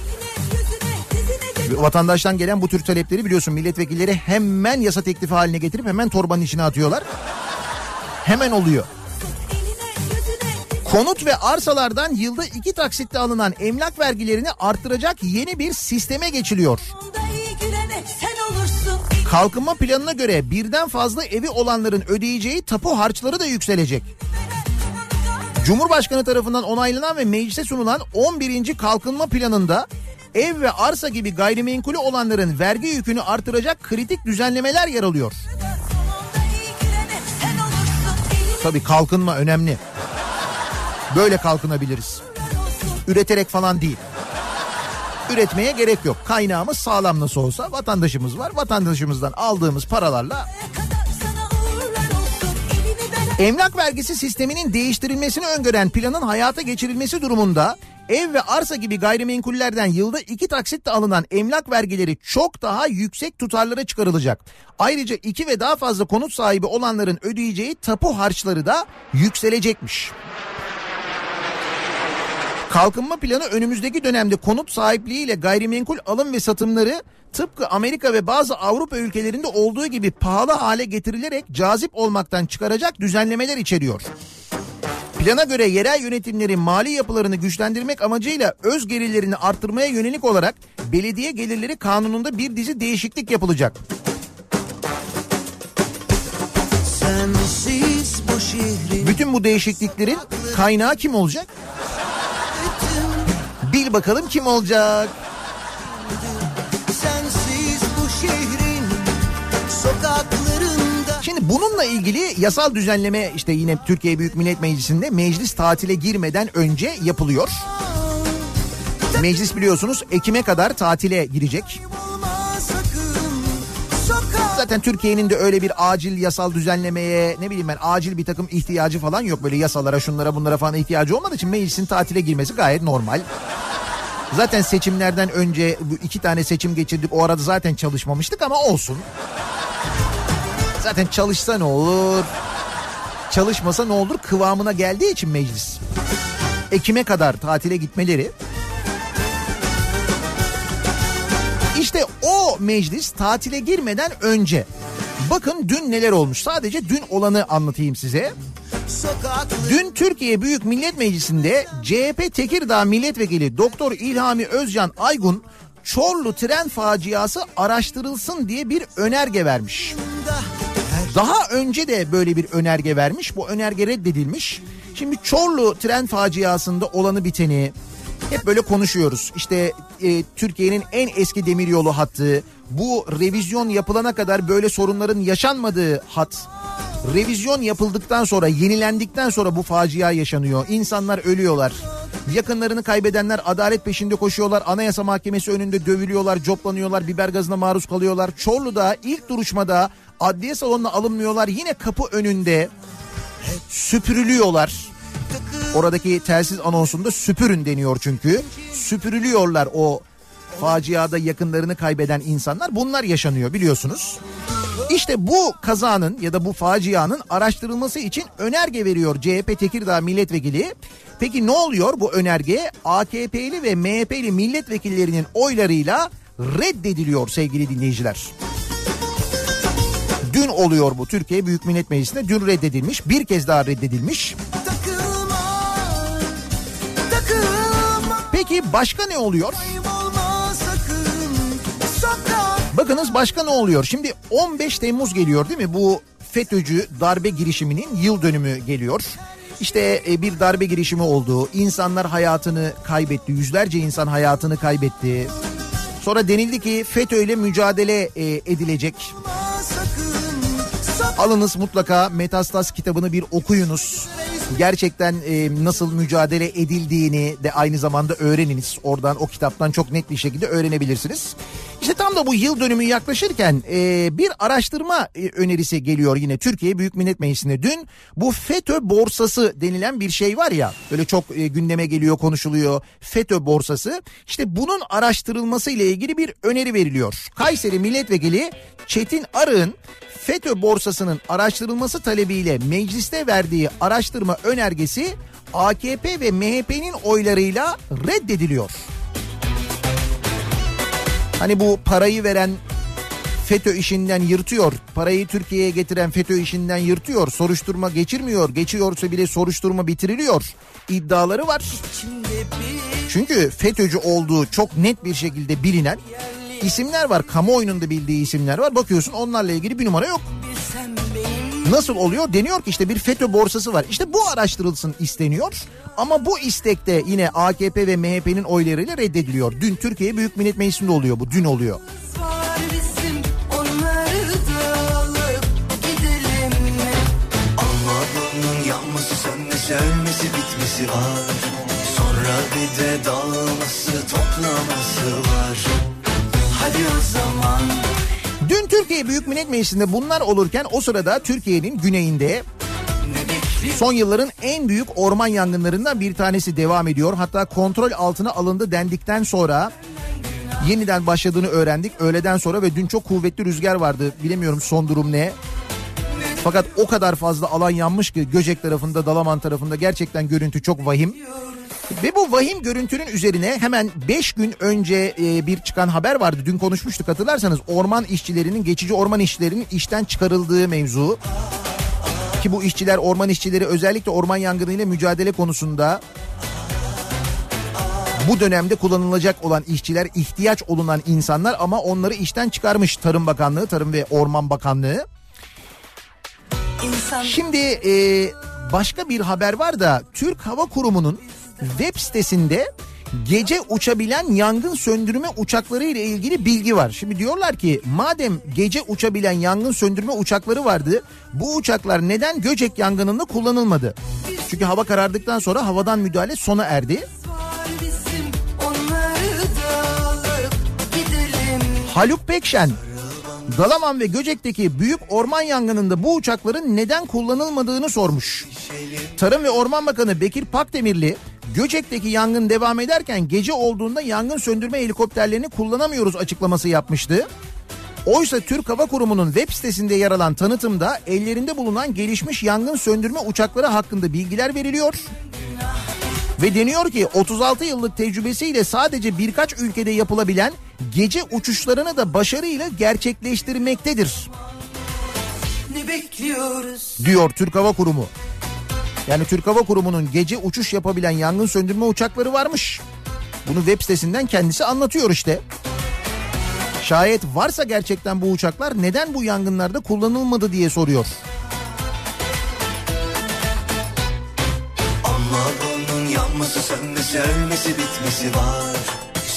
Vatandaştan gelen bu tür talepleri biliyorsun milletvekilleri hemen yasa teklifi haline getirip hemen torbanın içine atıyorlar. Hemen oluyor. Konut ve arsalardan yılda iki taksitle alınan emlak vergilerini arttıracak yeni bir sisteme geçiliyor. Kalkınma planına göre birden fazla evi olanların ödeyeceği tapu harçları da yükselecek. Cumhurbaşkanı tarafından onaylanan ve meclise sunulan 11. kalkınma planında ev ve arsa gibi gayrimenkulü olanların vergi yükünü artıracak kritik düzenlemeler yer alıyor. Tabii kalkınma önemli. Böyle kalkınabiliriz. Üreterek falan değil. Üretmeye gerek yok. Kaynağımız sağlam nasıl olsa vatandaşımız var. Vatandaşımızdan aldığımız paralarla Emlak vergisi sisteminin değiştirilmesini öngören planın hayata geçirilmesi durumunda ev ve arsa gibi gayrimenkullerden yılda iki taksitle alınan emlak vergileri çok daha yüksek tutarlara çıkarılacak. Ayrıca iki ve daha fazla konut sahibi olanların ödeyeceği tapu harçları da yükselecekmiş. Kalkınma planı önümüzdeki dönemde konut sahipliğiyle gayrimenkul alım ve satımları tıpkı Amerika ve bazı Avrupa ülkelerinde olduğu gibi pahalı hale getirilerek cazip olmaktan çıkaracak düzenlemeler içeriyor. Plana göre yerel yönetimlerin mali yapılarını güçlendirmek amacıyla öz gelirlerini arttırmaya yönelik olarak belediye gelirleri kanununda bir dizi değişiklik yapılacak. Bütün bu değişikliklerin kaynağı kim olacak? Bil bakalım kim olacak? Sensiz bu şehrin bununla ilgili yasal düzenleme işte yine Türkiye Büyük Millet Meclisi'nde meclis tatile girmeden önce yapılıyor. Meclis biliyorsunuz Ekim'e kadar tatile girecek. Zaten Türkiye'nin de öyle bir acil yasal düzenlemeye ne bileyim ben acil bir takım ihtiyacı falan yok. Böyle yasalara şunlara bunlara falan ihtiyacı olmadığı için meclisin tatile girmesi gayet normal. Zaten seçimlerden önce bu iki tane seçim geçirdik. O arada zaten çalışmamıştık ama olsun. Zaten çalışsa ne olur? Çalışmasa ne olur? Kıvamına geldiği için meclis. Ekim'e kadar tatile gitmeleri İşte o meclis tatile girmeden önce bakın dün neler olmuş. Sadece dün olanı anlatayım size. Dün Türkiye Büyük Millet Meclisi'nde CHP Tekirdağ Milletvekili Doktor İlhami Özcan Aygun Çorlu tren faciası araştırılsın diye bir önerge vermiş. Daha önce de böyle bir önerge vermiş. Bu önerge reddedilmiş. Şimdi Çorlu tren faciasında olanı biteni hep böyle konuşuyoruz. İşte e, Türkiye'nin en eski demiryolu hattı, bu revizyon yapılana kadar böyle sorunların yaşanmadığı hat. Revizyon yapıldıktan sonra, yenilendikten sonra bu facia yaşanıyor. İnsanlar ölüyorlar. Yakınlarını kaybedenler adalet peşinde koşuyorlar. Anayasa Mahkemesi önünde dövülüyorlar, coplanıyorlar, biber gazına maruz kalıyorlar. Çorlu'da ilk duruşmada adliye salonuna alınmıyorlar. Yine kapı önünde süpürülüyorlar. Oradaki telsiz anonsunda süpürün deniyor çünkü. Süpürülüyorlar o faciada yakınlarını kaybeden insanlar. Bunlar yaşanıyor biliyorsunuz. İşte bu kazanın ya da bu facianın araştırılması için önerge veriyor CHP Tekirdağ milletvekili. Peki ne oluyor bu önerge? AKP'li ve MHP'li milletvekillerinin oylarıyla reddediliyor sevgili dinleyiciler. Dün oluyor bu Türkiye Büyük Millet Meclisi'nde dün reddedilmiş bir kez daha reddedilmiş. takılma Takılma Peki başka ne oluyor? Bakınız başka ne oluyor? Şimdi 15 Temmuz geliyor değil mi? Bu FETÖ'cü darbe girişiminin yıl dönümü geliyor. İşte e, bir darbe girişimi oldu. İnsanlar hayatını kaybetti. Yüzlerce insan hayatını kaybetti. Sonra denildi ki FETÖ ile mücadele e, edilecek. Alınız mutlaka Metastas kitabını bir okuyunuz. Gerçekten e, nasıl mücadele edildiğini de aynı zamanda öğreniniz. Oradan o kitaptan çok net bir şekilde öğrenebilirsiniz. İşte tam da bu yıl dönümü yaklaşırken e, bir araştırma e, önerisi geliyor yine Türkiye Büyük Millet Meclisi'nde. Dün bu FETÖ borsası denilen bir şey var ya böyle çok e, gündeme geliyor konuşuluyor. FETÖ borsası işte bunun araştırılması ile ilgili bir öneri veriliyor. Kayseri Milletvekili Çetin Arık'ın FETÖ borsasının araştırılması talebiyle mecliste verdiği araştırma önergesi AKP ve MHP'nin oylarıyla reddediliyor. Hani bu parayı veren FETÖ işinden yırtıyor. Parayı Türkiye'ye getiren FETÖ işinden yırtıyor. Soruşturma geçirmiyor. Geçiyorsa bile soruşturma bitiriliyor. iddiaları var. Çünkü FETÖ'cü olduğu çok net bir şekilde bilinen isimler var. Kamuoyunun da bildiği isimler var. Bakıyorsun onlarla ilgili bir numara yok. Nasıl oluyor? Deniyor ki işte bir FETÖ borsası var. İşte bu araştırılsın isteniyor. Ama bu istekte yine AKP ve MHP'nin oylarıyla reddediliyor. Dün Türkiye Büyük Millet Meclisi'nde oluyor bu. Dün oluyor. ölmesi bitmesi var Sonra bir de dağılması toplaması var Hadi o zaman Dün Türkiye Büyük Millet Meclisi'nde bunlar olurken o sırada Türkiye'nin güneyinde son yılların en büyük orman yangınlarından bir tanesi devam ediyor. Hatta kontrol altına alındı dendikten sonra yeniden başladığını öğrendik. Öğleden sonra ve dün çok kuvvetli rüzgar vardı. Bilemiyorum son durum ne. Fakat o kadar fazla alan yanmış ki Göcek tarafında, Dalaman tarafında gerçekten görüntü çok vahim. Ve bu vahim görüntünün üzerine hemen 5 gün önce e, bir çıkan haber vardı. Dün konuşmuştuk hatırlarsanız orman işçilerinin, geçici orman işçilerinin işten çıkarıldığı mevzu. Ki bu işçiler, orman işçileri özellikle orman yangınıyla mücadele konusunda bu dönemde kullanılacak olan işçiler ihtiyaç olunan insanlar ama onları işten çıkarmış Tarım Bakanlığı, Tarım ve Orman Bakanlığı. İnsan Şimdi e, başka bir haber var da Türk Hava Kurumu'nun web sitesinde gece uçabilen yangın söndürme uçakları ile ilgili bilgi var. Şimdi diyorlar ki madem gece uçabilen yangın söndürme uçakları vardı bu uçaklar neden Göcek yangınında kullanılmadı? Çünkü hava karardıktan sonra havadan müdahale sona erdi. Haluk Pekşen Dalaman ve Göcek'teki büyük orman yangınında bu uçakların neden kullanılmadığını sormuş. Tarım ve Orman Bakanı Bekir Pakdemirli Göcek'teki yangın devam ederken gece olduğunda yangın söndürme helikopterlerini kullanamıyoruz açıklaması yapmıştı. Oysa Türk Hava Kurumu'nun web sitesinde yer alan tanıtımda ellerinde bulunan gelişmiş yangın söndürme uçakları hakkında bilgiler veriliyor. Ve deniyor ki 36 yıllık tecrübesiyle sadece birkaç ülkede yapılabilen gece uçuşlarını da başarıyla gerçekleştirmektedir Ne bekliyoruz? diyor Türk Hava Kurumu. Yani Türk Hava Kurumu'nun gece uçuş yapabilen yangın söndürme uçakları varmış. Bunu web sitesinden kendisi anlatıyor işte. Şayet varsa gerçekten bu uçaklar neden bu yangınlarda kullanılmadı diye soruyor. Bunun yanması sönmesi ölmesi bitmesi var.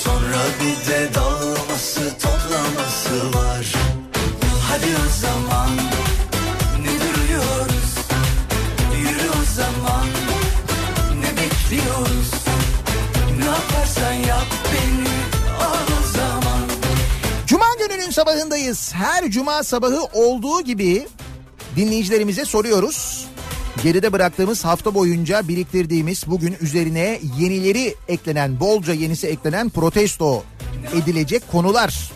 Sonra bir de dağılması toplaması var. Hadi o zaman ne duruyoruz? Yürü o zaman ne bekliyoruz? Ne yaparsan yap beni al o zaman. Cuma gününün sabahındayız. Her cuma sabahı olduğu gibi dinleyicilerimize soruyoruz. Geride bıraktığımız hafta boyunca biriktirdiğimiz bugün üzerine yenileri eklenen, bolca yenisi eklenen protesto edilecek konular.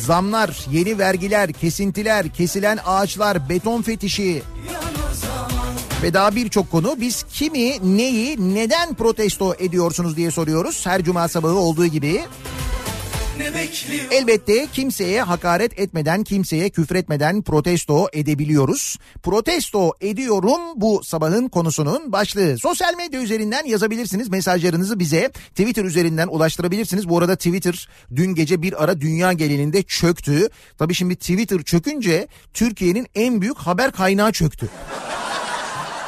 Zamlar, yeni vergiler, kesintiler, kesilen ağaçlar, beton fetişi ve daha birçok konu biz kimi, neyi, neden protesto ediyorsunuz diye soruyoruz. Her cuma sabahı olduğu gibi. Elbette kimseye hakaret etmeden, kimseye küfretmeden protesto edebiliyoruz. Protesto ediyorum bu sabahın konusunun başlığı. Sosyal medya üzerinden yazabilirsiniz mesajlarınızı bize. Twitter üzerinden ulaştırabilirsiniz. Bu arada Twitter dün gece bir ara dünya genelinde çöktü. Tabii şimdi Twitter çökünce Türkiye'nin en büyük haber kaynağı çöktü.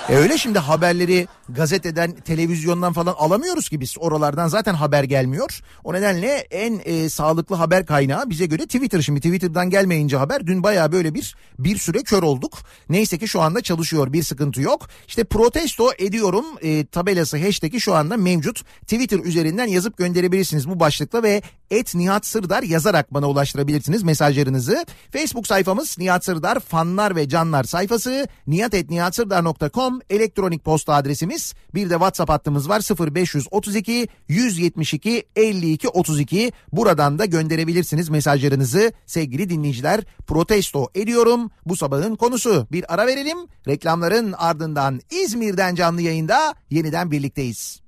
E öyle şimdi haberleri gazeteden, televizyondan falan alamıyoruz ki biz. Oralardan zaten haber gelmiyor. O nedenle en e, sağlıklı haber kaynağı bize göre Twitter. Şimdi Twitter'dan gelmeyince haber dün baya böyle bir bir süre kör olduk. Neyse ki şu anda çalışıyor bir sıkıntı yok. İşte protesto ediyorum e, tabelası hashtag'i şu anda mevcut. Twitter üzerinden yazıp gönderebilirsiniz bu başlıkla ve et Nihat Sırdar yazarak bana ulaştırabilirsiniz mesajlarınızı. Facebook sayfamız Nihat Sırdar fanlar ve canlar sayfası nihatetnihatsırdar.com elektronik posta adresimiz. Bir de WhatsApp hattımız var 0532 172 52 32 buradan da gönderebilirsiniz mesajlarınızı sevgili dinleyiciler. Protesto ediyorum bu sabahın konusu. Bir ara verelim reklamların ardından İzmir'den canlı yayında yeniden birlikteyiz.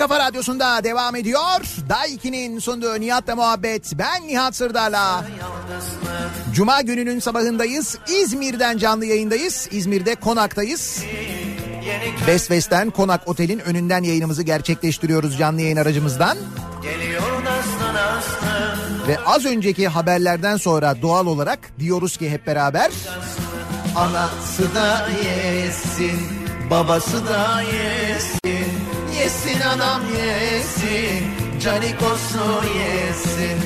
Kafa radyosunda devam ediyor. Daiki'nin sunduğu Nihat'la muhabbet. Ben Nihat Sırdar'la. Cuma gününün sabahındayız. İzmir'den canlı yayındayız. İzmir'de konaktayız. Best West'ten Konak Otel'in önünden yayınımızı gerçekleştiriyoruz canlı yayın aracımızdan. Ve az önceki haberlerden sonra doğal olarak diyoruz ki hep beraber Anası da yesin, babası da yesin Yesin anam yesin, canikosu yesin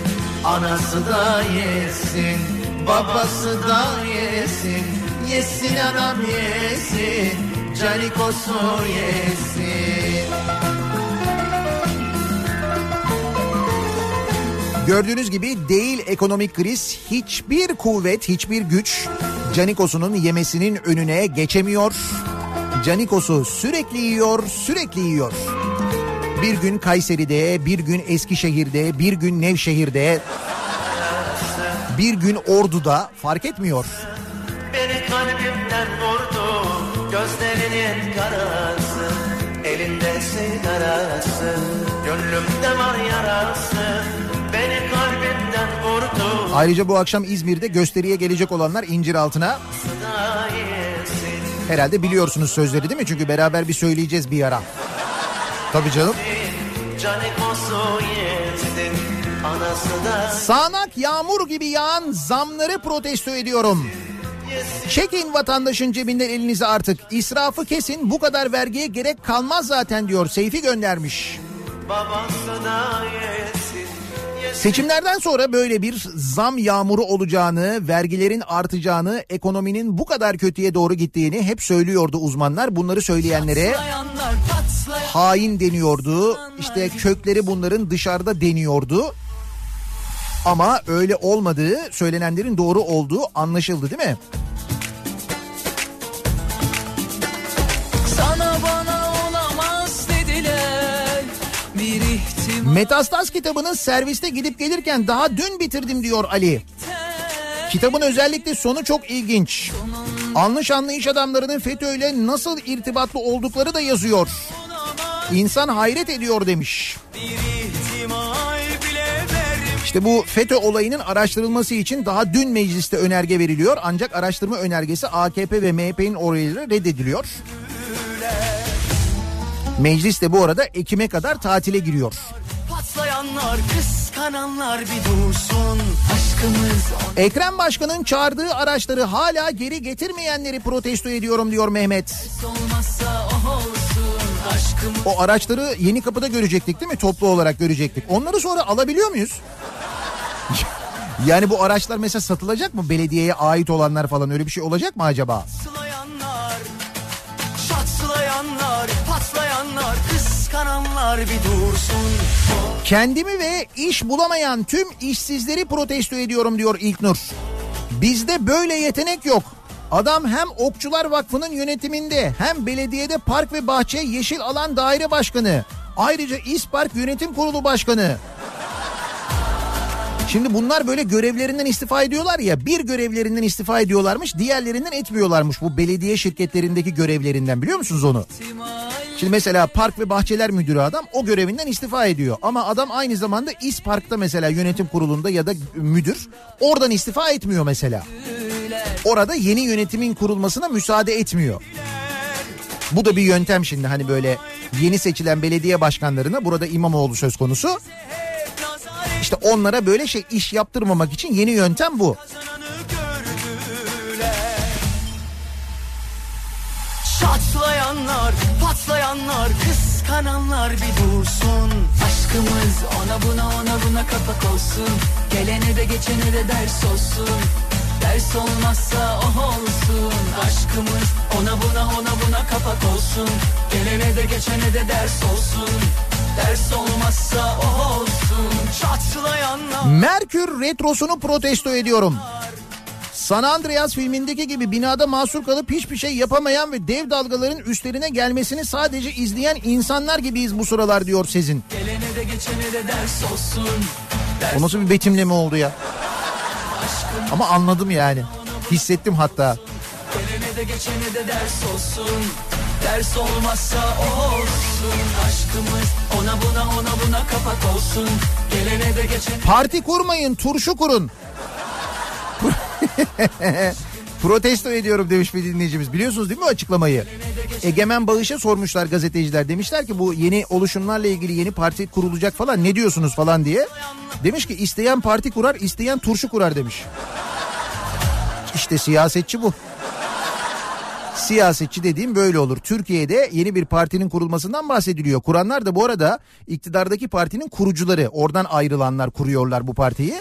Anası da yesin, babası da yesin Yesin anam yesin, canikosu yesin Gördüğünüz gibi değil ekonomik kriz hiçbir kuvvet, hiçbir güç Canikos'unun yemesinin önüne geçemiyor. Canikos'u sürekli yiyor, sürekli yiyor. Bir gün Kayseri'de, bir gün Eskişehir'de, bir gün Nevşehir'de, bir gün Ordu'da fark etmiyor. Beni kalbimden vurdu Gözlerinin karası Elinde sigarası Gönlümde var yarası Beni kalbimden vurdu Ayrıca bu akşam İzmir'de gösteriye gelecek olanlar incir altına Da yesin herhalde biliyorsunuz sözleri değil mi? Çünkü beraber bir söyleyeceğiz bir ara. Tabii canım. Sağnak yağmur gibi yağan zamları protesto ediyorum. Çekin vatandaşın cebinden elinizi artık. İsrafı kesin bu kadar vergiye gerek kalmaz zaten diyor. Seyfi göndermiş. Babası da yesin Seçimlerden sonra böyle bir zam yağmuru olacağını, vergilerin artacağını, ekonominin bu kadar kötüye doğru gittiğini hep söylüyordu uzmanlar. Bunları söyleyenlere hain deniyordu. İşte kökleri bunların dışarıda deniyordu. Ama öyle olmadığı, söylenenlerin doğru olduğu anlaşıldı değil mi? İhtimal Metastas kitabını serviste gidip gelirken daha dün bitirdim diyor Ali. Kitabın özellikle sonu çok ilginç. Anlı şanlı iş adamlarının FETÖ'yle nasıl irtibatlı oldukları da yazıyor. İnsan hayret ediyor demiş. İşte bu FETÖ olayının araştırılması için daha dün mecliste önerge veriliyor. Ancak araştırma önergesi AKP ve MHP'nin orayla reddediliyor. Meclis de bu arada Ekim'e kadar tatile giriyor. Patlayanlar kıskananlar bir dursun Aşkımız Ekrem Başkan'ın çağırdığı araçları hala geri getirmeyenleri protesto ediyorum diyor Mehmet. olmazsa o olsun Aşkımız O araçları yeni kapıda görecektik değil mi? Toplu olarak görecektik. Onları sonra alabiliyor muyuz? yani bu araçlar mesela satılacak mı? Belediyeye ait olanlar falan öyle bir şey olacak mı acaba? Patlayanlar Çatlayanlar Patlayanlar Kıskananlar bir dursun Kendimi ve iş bulamayan tüm işsizleri protesto ediyorum diyor İlknur. Bizde böyle yetenek yok. Adam hem Okçular Vakfı'nın yönetiminde hem belediyede park ve bahçe yeşil alan daire başkanı. Ayrıca İspark Yönetim Kurulu Başkanı. Şimdi bunlar böyle görevlerinden istifa ediyorlar ya bir görevlerinden istifa ediyorlarmış diğerlerinden etmiyorlarmış bu belediye şirketlerindeki görevlerinden biliyor musunuz onu? Şimdi mesela park ve bahçeler müdürü adam o görevinden istifa ediyor. Ama adam aynı zamanda İspark'ta mesela yönetim kurulunda ya da müdür oradan istifa etmiyor mesela. Orada yeni yönetimin kurulmasına müsaade etmiyor. Bu da bir yöntem şimdi hani böyle yeni seçilen belediye başkanlarına burada İmamoğlu söz konusu. İşte onlara böyle şey iş yaptırmamak için yeni yöntem bu. Çatlayanlar Patlayanlar Kıskananlar bir dursun. Aşkımız ona buna ona buna kapak olsun. Gelene de geçene de ders olsun. Ders olmazsa o olsun. Aşkımız ona buna ona buna kapak olsun. Gelene de geçene de ders olsun. Ders olmazsa o olsun. Çatlayanlar Merkür retrosunu protesto ediyorum. San Andreas filmindeki gibi binada mahsur kalıp hiçbir şey yapamayan ve dev dalgaların üstlerine gelmesini sadece izleyen insanlar gibiyiz bu sıralar diyor Sezin. Gelene de geçene de ders olsun O nasıl bir betimleme oldu ya? Ama anladım yani. Hissettim hatta. Gelene de geçene de ders olsun Ders olmazsa olsun Aşkımız ona buna ona buna kapak olsun Gelene de geçene Parti kurmayın, turşu kurun. Protesto ediyorum demiş bir dinleyicimiz. Biliyorsunuz değil mi açıklamayı? Egemen Bağış'a sormuşlar gazeteciler. Demişler ki bu yeni oluşumlarla ilgili yeni parti kurulacak falan ne diyorsunuz falan diye. Demiş ki isteyen parti kurar, isteyen turşu kurar demiş. İşte siyasetçi bu. Siyasetçi dediğim böyle olur. Türkiye'de yeni bir partinin kurulmasından bahsediliyor. Kuranlar da bu arada iktidardaki partinin kurucuları. Oradan ayrılanlar kuruyorlar bu partiyi.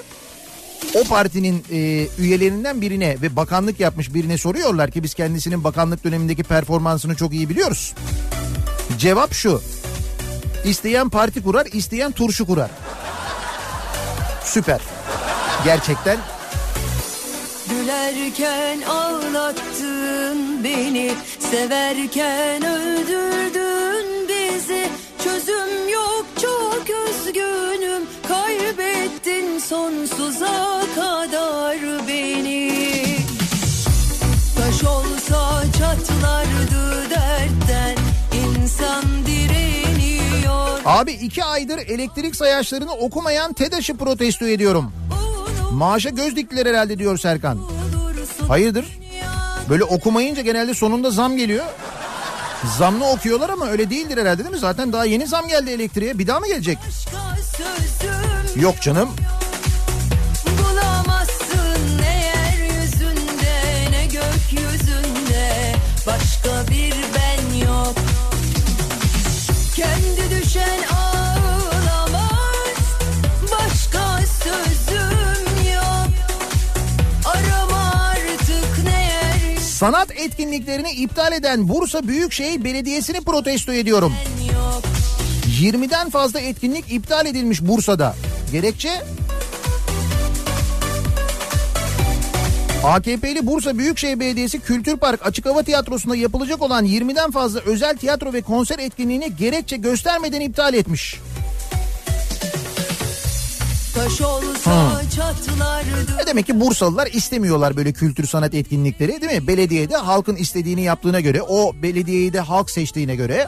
O partinin e, üyelerinden birine ve bakanlık yapmış birine soruyorlar ki biz kendisinin bakanlık dönemindeki performansını çok iyi biliyoruz. Cevap şu. İsteyen parti kurar, isteyen turşu kurar. Süper. Gerçekten Gülerken ağlattın beni Severken öldürdün bizi Çözüm yok çok Kaybettin sonsuza kadar beni Taş olsa çatlardı dertten İnsan direniyor Abi iki aydır elektrik sayaçlarını okumayan TEDAŞ'ı protesto ediyorum. Maaşa göz diktiler herhalde diyor Serkan. Hayırdır? Böyle okumayınca genelde sonunda zam geliyor. Zamlı okuyorlar ama öyle değildir herhalde değil mi? Zaten daha yeni zam geldi elektriğe. Bir daha mı gelecek? Yok canım. Başka bir ben yok. Kendi düşen ağlamaz. Başka sözüm yok. Arama artık ne yer? Sanat etkinliklerini iptal eden Bursa Büyükşehir Belediyesi'ni protesto ediyorum. yok. 20'den fazla etkinlik iptal edilmiş Bursa'da. Gerekçe AKP'li Bursa Büyükşehir Belediyesi Kültür Park Açık Hava Tiyatrosu'nda yapılacak olan 20'den fazla özel tiyatro ve konser etkinliğini gerekçe göstermeden iptal etmiş. Çatlardı Ne demek ki Bursalılar istemiyorlar böyle kültür sanat etkinlikleri değil mi? Belediyede halkın istediğini yaptığına göre, o belediyeyi de halk seçtiğine göre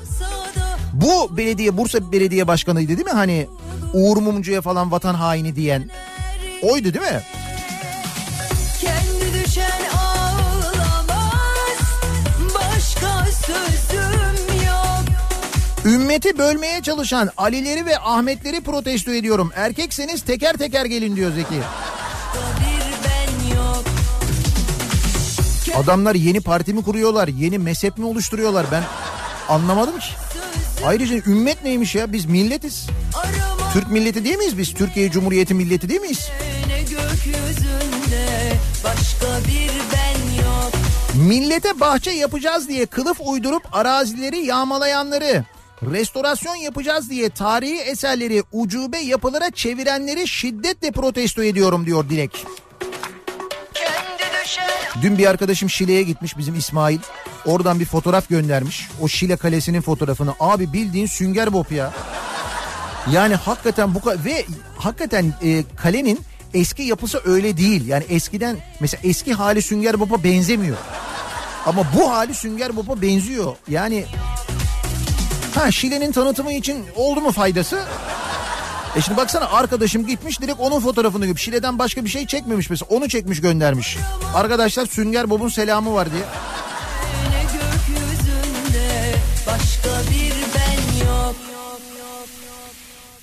bu belediye Bursa Belediye Başkanı'ydı değil mi? Hani Uğur Mumcu'ya falan vatan haini diyen oydu değil mi? Ümmeti bölmeye çalışan Alileri ve Ahmetleri protesto ediyorum. Erkekseniz teker teker gelin diyor Zeki. Adamlar yeni parti mi kuruyorlar, yeni mezhep mi oluşturuyorlar ben anlamadım ki. Ayrıca ümmet neymiş ya biz milletiz. Türk milleti değil miyiz biz? Türkiye Cumhuriyeti milleti değil miyiz? Başka bir ben yok Millete bahçe yapacağız diye kılıf uydurup arazileri yağmalayanları, restorasyon yapacağız diye tarihi eserleri ucube yapılara çevirenleri şiddetle protesto ediyorum diyor Dilek. Dün bir arkadaşım Şile'ye gitmiş bizim İsmail. Oradan bir fotoğraf göndermiş. O Şile Kalesi'nin fotoğrafını. Abi bildiğin sünger bob ya. Yani hakikaten bu ve hakikaten e, kalenin eski yapısı öyle değil. Yani eskiden mesela eski hali sünger boba benzemiyor. Ama bu hali sünger boba benziyor. Yani ha Şile'nin tanıtımı için oldu mu faydası? E şimdi baksana arkadaşım gitmiş direkt onun fotoğrafını gibi. Şile'den başka bir şey çekmemiş mesela. Onu çekmiş göndermiş. Arkadaşlar Sünger Bob'un selamı var diye.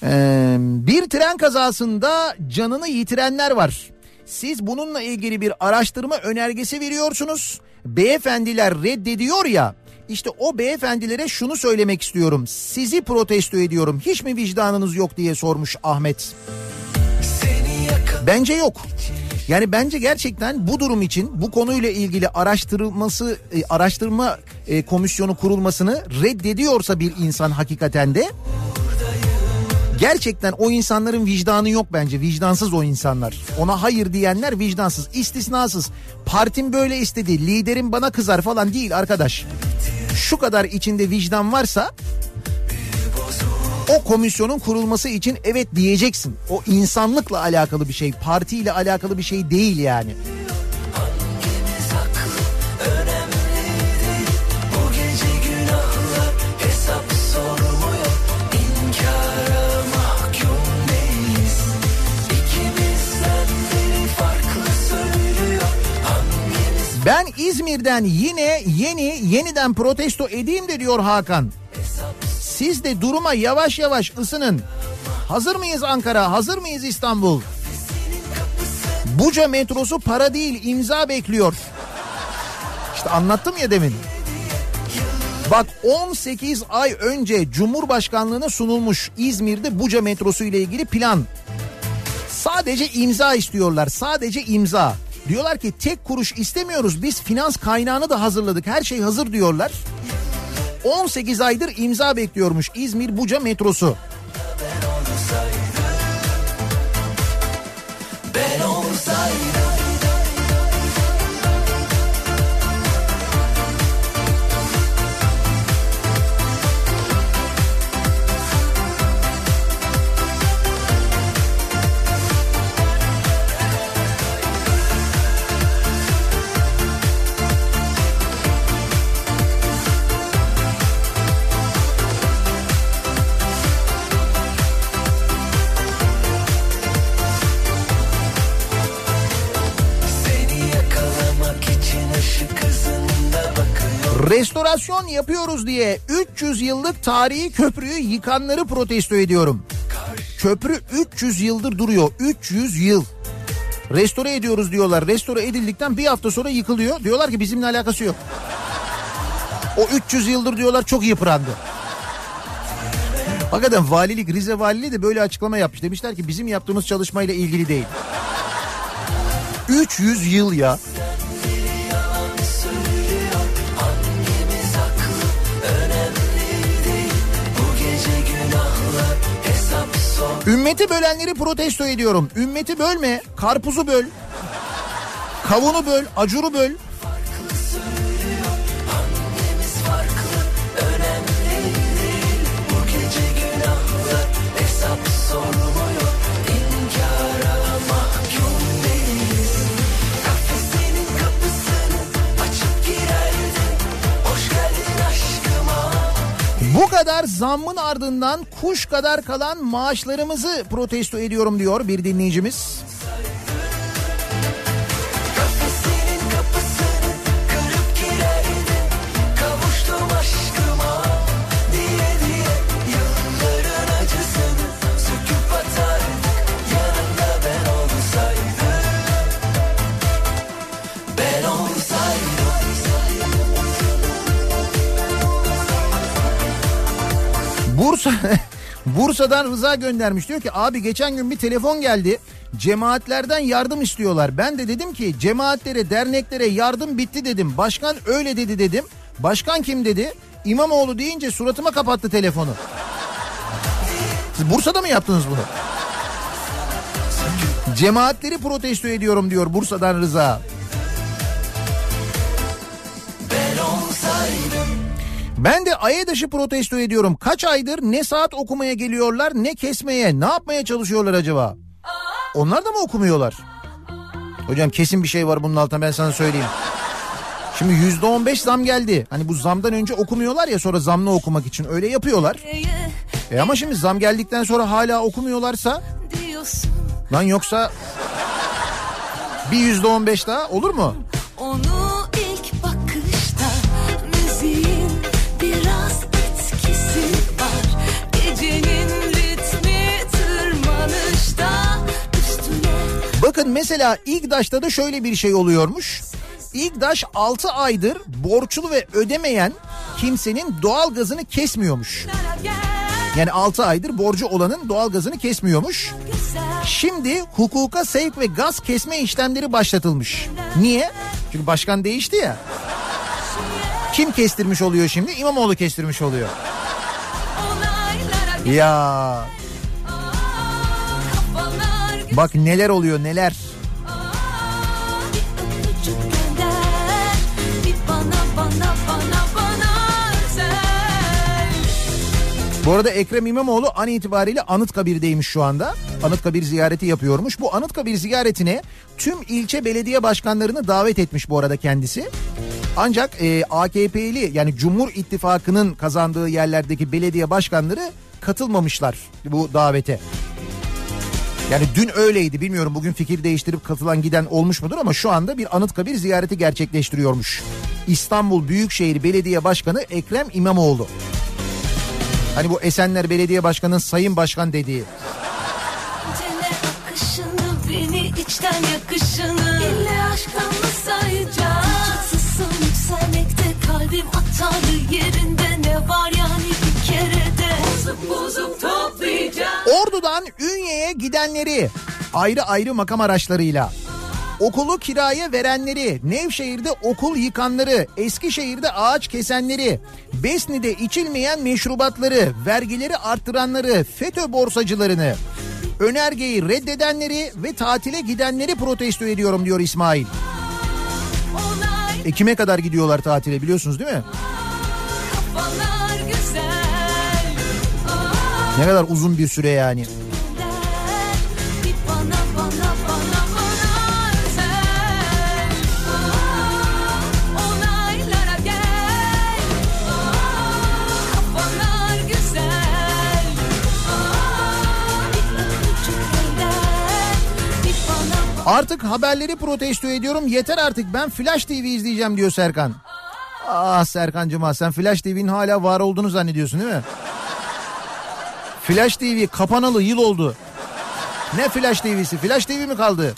Ee, bir tren kazasında canını yitirenler var. Siz bununla ilgili bir araştırma önergesi veriyorsunuz. Beyefendiler reddediyor ya. İşte o beyefendilere şunu söylemek istiyorum. Sizi protesto ediyorum. Hiç mi vicdanınız yok diye sormuş Ahmet. Bence yok. Yani bence gerçekten bu durum için bu konuyla ilgili araştırılması e, araştırma e, komisyonu kurulmasını reddediyorsa bir insan hakikaten de Gerçekten o insanların vicdanı yok bence. Vicdansız o insanlar. Ona hayır diyenler vicdansız. istisnasız. Partim böyle istedi. Liderim bana kızar falan değil arkadaş. Şu kadar içinde vicdan varsa o komisyonun kurulması için evet diyeceksin. O insanlıkla alakalı bir şey, partiyle alakalı bir şey değil yani. İzmir'den yine yeni yeniden protesto edeyim de diyor Hakan. Siz de duruma yavaş yavaş ısının. Hazır mıyız Ankara? Hazır mıyız İstanbul? Buca metrosu para değil imza bekliyor. İşte anlattım ya demin. Bak 18 ay önce Cumhurbaşkanlığına sunulmuş İzmir'de Buca metrosu ile ilgili plan. Sadece imza istiyorlar. Sadece imza. Diyorlar ki tek kuruş istemiyoruz. Biz finans kaynağını da hazırladık. Her şey hazır diyorlar. 18 aydır imza bekliyormuş İzmir Buca metrosu. Restorasyon yapıyoruz diye 300 yıllık tarihi köprüyü yıkanları protesto ediyorum. Köprü 300 yıldır duruyor. 300 yıl. Restore ediyoruz diyorlar. Restore edildikten bir hafta sonra yıkılıyor. Diyorlar ki bizimle alakası yok. O 300 yıldır diyorlar çok yıprandı. Hakikaten valilik Rize Valiliği de böyle açıklama yapmış. Demişler ki bizim yaptığımız çalışmayla ilgili değil. 300 yıl ya. Ümmeti bölenleri protesto ediyorum. Ümmeti bölme, karpuzu böl. Kavunu böl, acuru böl. Kadar zammın ardından kuş kadar kalan maaşlarımızı protesto ediyorum diyor bir dinleyicimiz. Bursa Bursa'dan Rıza göndermiş diyor ki abi geçen gün bir telefon geldi. Cemaatlerden yardım istiyorlar. Ben de dedim ki cemaatlere, derneklere yardım bitti dedim. Başkan öyle dedi dedim. Başkan kim dedi? İmamoğlu deyince suratıma kapattı telefonu. Siz Bursa'da mı yaptınız bunu? Cemaatleri protesto ediyorum diyor Bursa'dan Rıza. Ben de AEDAŞ'ı protesto ediyorum. Kaç aydır ne saat okumaya geliyorlar ne kesmeye. Ne yapmaya çalışıyorlar acaba? Onlar da mı okumuyorlar? Hocam kesin bir şey var bunun altında ben sana söyleyeyim. Şimdi yüzde on beş zam geldi. Hani bu zamdan önce okumuyorlar ya sonra zamlı okumak için öyle yapıyorlar. E ama şimdi zam geldikten sonra hala okumuyorlarsa lan yoksa bir yüzde on beş daha olur mu? Onu Bakın mesela İGDAŞ'ta da şöyle bir şey oluyormuş. İGDAŞ 6 aydır borçlu ve ödemeyen kimsenin doğal gazını kesmiyormuş. Yani 6 aydır borcu olanın doğal gazını kesmiyormuş. Şimdi hukuka sevk ve gaz kesme işlemleri başlatılmış. Niye? Çünkü başkan değişti ya. Kim kestirmiş oluyor şimdi? İmamoğlu kestirmiş oluyor. Ya bak neler oluyor neler. Bu arada Ekrem İmamoğlu an itibariyle Anıtkabir'deymiş şu anda. Anıtkabir ziyareti yapıyormuş. Bu Anıtkabir ziyaretine tüm ilçe belediye başkanlarını davet etmiş bu arada kendisi. Ancak e, AKP'li yani Cumhur İttifakı'nın kazandığı yerlerdeki belediye başkanları katılmamışlar bu davete. Yani dün öyleydi bilmiyorum bugün fikir değiştirip katılan giden olmuş mudur ama şu anda bir Anıtkabir ziyareti gerçekleştiriyormuş. İstanbul Büyükşehir Belediye Başkanı Ekrem İmamoğlu. Hani bu Esenler Belediye Başkanı'nın sayın başkan dediği. İçten yakışını İlle aşktan mı sayacağım Çatısın yükselmekte kalbim atarlı yerinde Bozup toplayacağım Ordu'dan Ünye'ye gidenleri ayrı ayrı makam araçlarıyla okulu kiraya verenleri, Nevşehir'de okul yıkanları, Eskişehir'de ağaç kesenleri, Besni'de içilmeyen meşrubatları, vergileri arttıranları, FETÖ borsacılarını, önergeyi reddedenleri ve tatile gidenleri protesto ediyorum diyor İsmail. Ekim'e kadar gidiyorlar tatile biliyorsunuz değil mi? kafalar Ne kadar uzun bir süre yani. Artık haberleri protesto ediyorum. Yeter artık ben Flash TV izleyeceğim diyor Serkan. Ah Serkancığım ah sen Flash TV'nin hala var olduğunu zannediyorsun değil mi? Flash TV kapanalı yıl oldu. Ne Flash TV'si? Flash TV mi kaldı?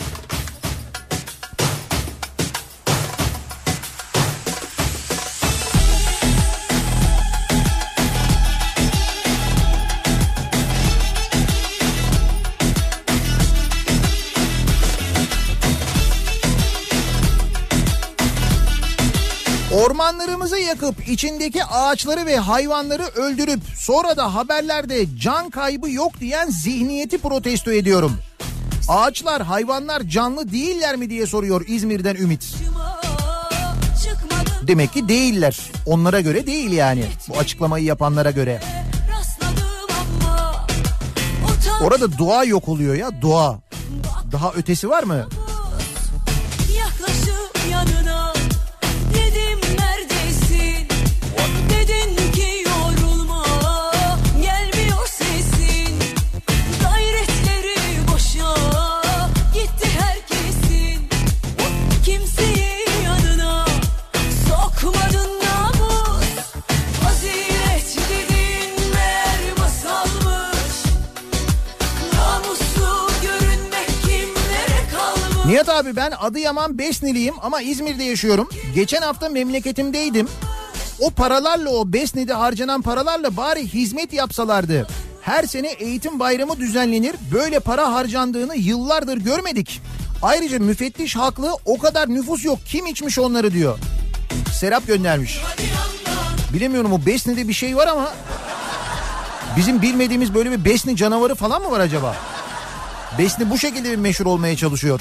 Ormanlarımızı yakıp içindeki ağaçları ve hayvanları öldürüp sonra da haberlerde can kaybı yok diyen zihniyeti protesto ediyorum. Ağaçlar, hayvanlar canlı değiller mi diye soruyor İzmir'den Ümit. Demek ki değiller. Onlara göre değil yani. Bu açıklamayı yapanlara göre. Orada doğa yok oluyor ya doğa. Daha ötesi var mı? Nihat abi ben Adıyaman Besniliyim ama İzmir'de yaşıyorum. Geçen hafta memleketimdeydim. O paralarla o Besni'de harcanan paralarla bari hizmet yapsalardı. Her sene eğitim bayramı düzenlenir. Böyle para harcandığını yıllardır görmedik. Ayrıca müfettiş haklı o kadar nüfus yok. Kim içmiş onları diyor. Serap göndermiş. Bilemiyorum o Besni'de bir şey var ama bizim bilmediğimiz böyle bir Besni canavarı falan mı var acaba? Besni bu şekilde bir meşhur olmaya çalışıyor.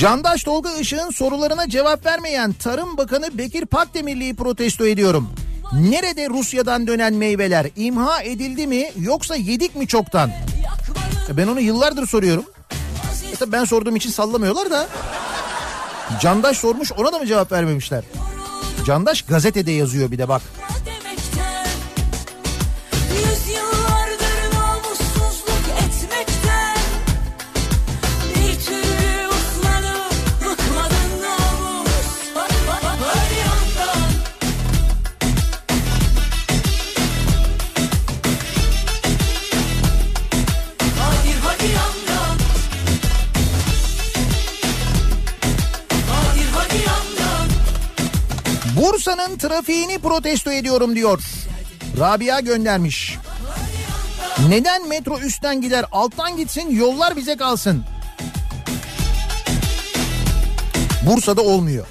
Candaş Tolga Işık'ın sorularına cevap vermeyen Tarım Bakanı Bekir Pakdemirli'yi protesto ediyorum. Nerede Rusya'dan dönen meyveler imha edildi mi yoksa yedik mi çoktan? Ben onu yıllardır soruyorum. E ben sorduğum için sallamıyorlar da. Candaş sormuş ona da mı cevap vermemişler? Candaş gazetede yazıyor bir de bak. Bursa'nın trafiğini protesto ediyorum diyor. Rabia göndermiş. Neden metro üstten gider alttan gitsin yollar bize kalsın. Bursa'da olmuyor.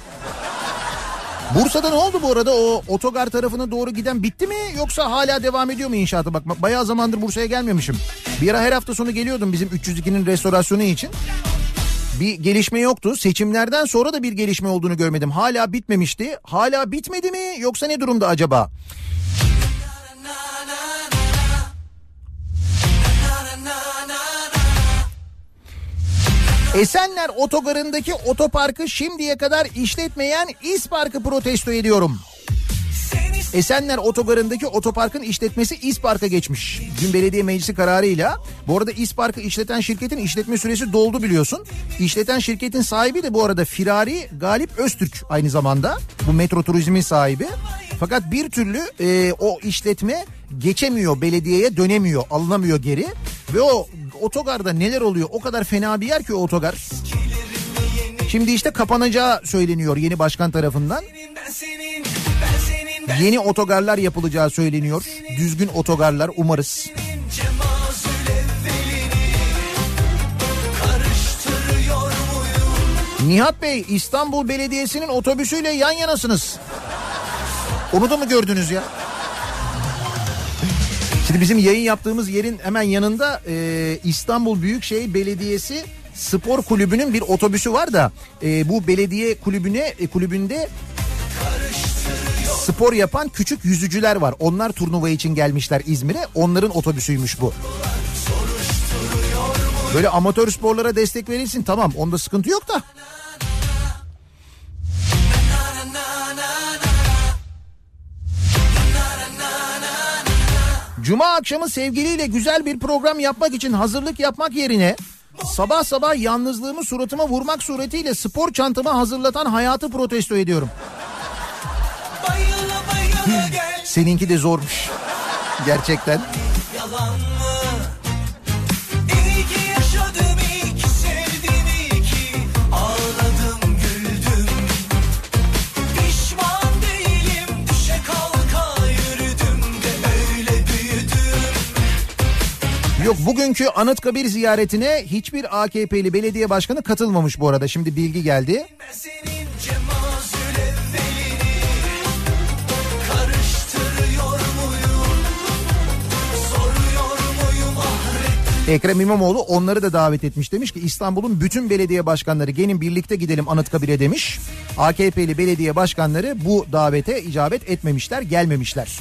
Bursa'da ne oldu bu arada o otogar tarafına doğru giden bitti mi yoksa hala devam ediyor mu inşaatı? Bak bayağı zamandır Bursa'ya gelmemişim. Bir ara her hafta sonu geliyordum bizim 302'nin restorasyonu için. Bir gelişme yoktu. Seçimlerden sonra da bir gelişme olduğunu görmedim. Hala bitmemişti. Hala bitmedi mi yoksa ne durumda acaba? Esenler otogarındaki otoparkı şimdiye kadar işletmeyen İspark'ı protesto ediyorum. Esenler otogarındaki otoparkın işletmesi İspark'a geçmiş. Dün belediye meclisi kararıyla. Bu arada İspark'ı işleten şirketin işletme süresi doldu biliyorsun. İşleten şirketin sahibi de bu arada Firari Galip Öztürk aynı zamanda. Bu metro turizmin sahibi. Fakat bir türlü e, o işletme geçemiyor belediyeye dönemiyor alınamıyor geri. Ve o otogarda neler oluyor o kadar fena bir yer ki o otogar. Şimdi işte kapanacağı söyleniyor yeni başkan tarafından. Ben ben Yeni otogarlar yapılacağı söyleniyor. Düzgün otogarlar umarız. Nihat Bey İstanbul Belediyesi'nin otobüsüyle yan yanasınız. Onu da mı gördünüz ya? Şimdi bizim yayın yaptığımız yerin hemen yanında e, İstanbul Büyükşehir Belediyesi Spor Kulübü'nün bir otobüsü var da e, bu belediye kulübüne e, kulübünde spor yapan küçük yüzücüler var. Onlar turnuva için gelmişler İzmir'e. Onların otobüsüymüş bu. Böyle amatör sporlara destek verilsin tamam onda sıkıntı yok da. Cuma akşamı sevgiliyle güzel bir program yapmak için hazırlık yapmak yerine sabah sabah yalnızlığımı suratıma vurmak suretiyle spor çantamı hazırlatan hayatı protesto ediyorum. Seninki de zormuş. Gerçekten. Yok bugünkü Anıtkabir ziyaretine hiçbir AKP'li belediye başkanı katılmamış bu arada. Şimdi bilgi geldi. Ekrem İmamoğlu onları da davet etmiş. Demiş ki İstanbul'un bütün belediye başkanları gelin birlikte gidelim Anıtkabir'e demiş. AKP'li belediye başkanları bu davete icabet etmemişler, gelmemişler.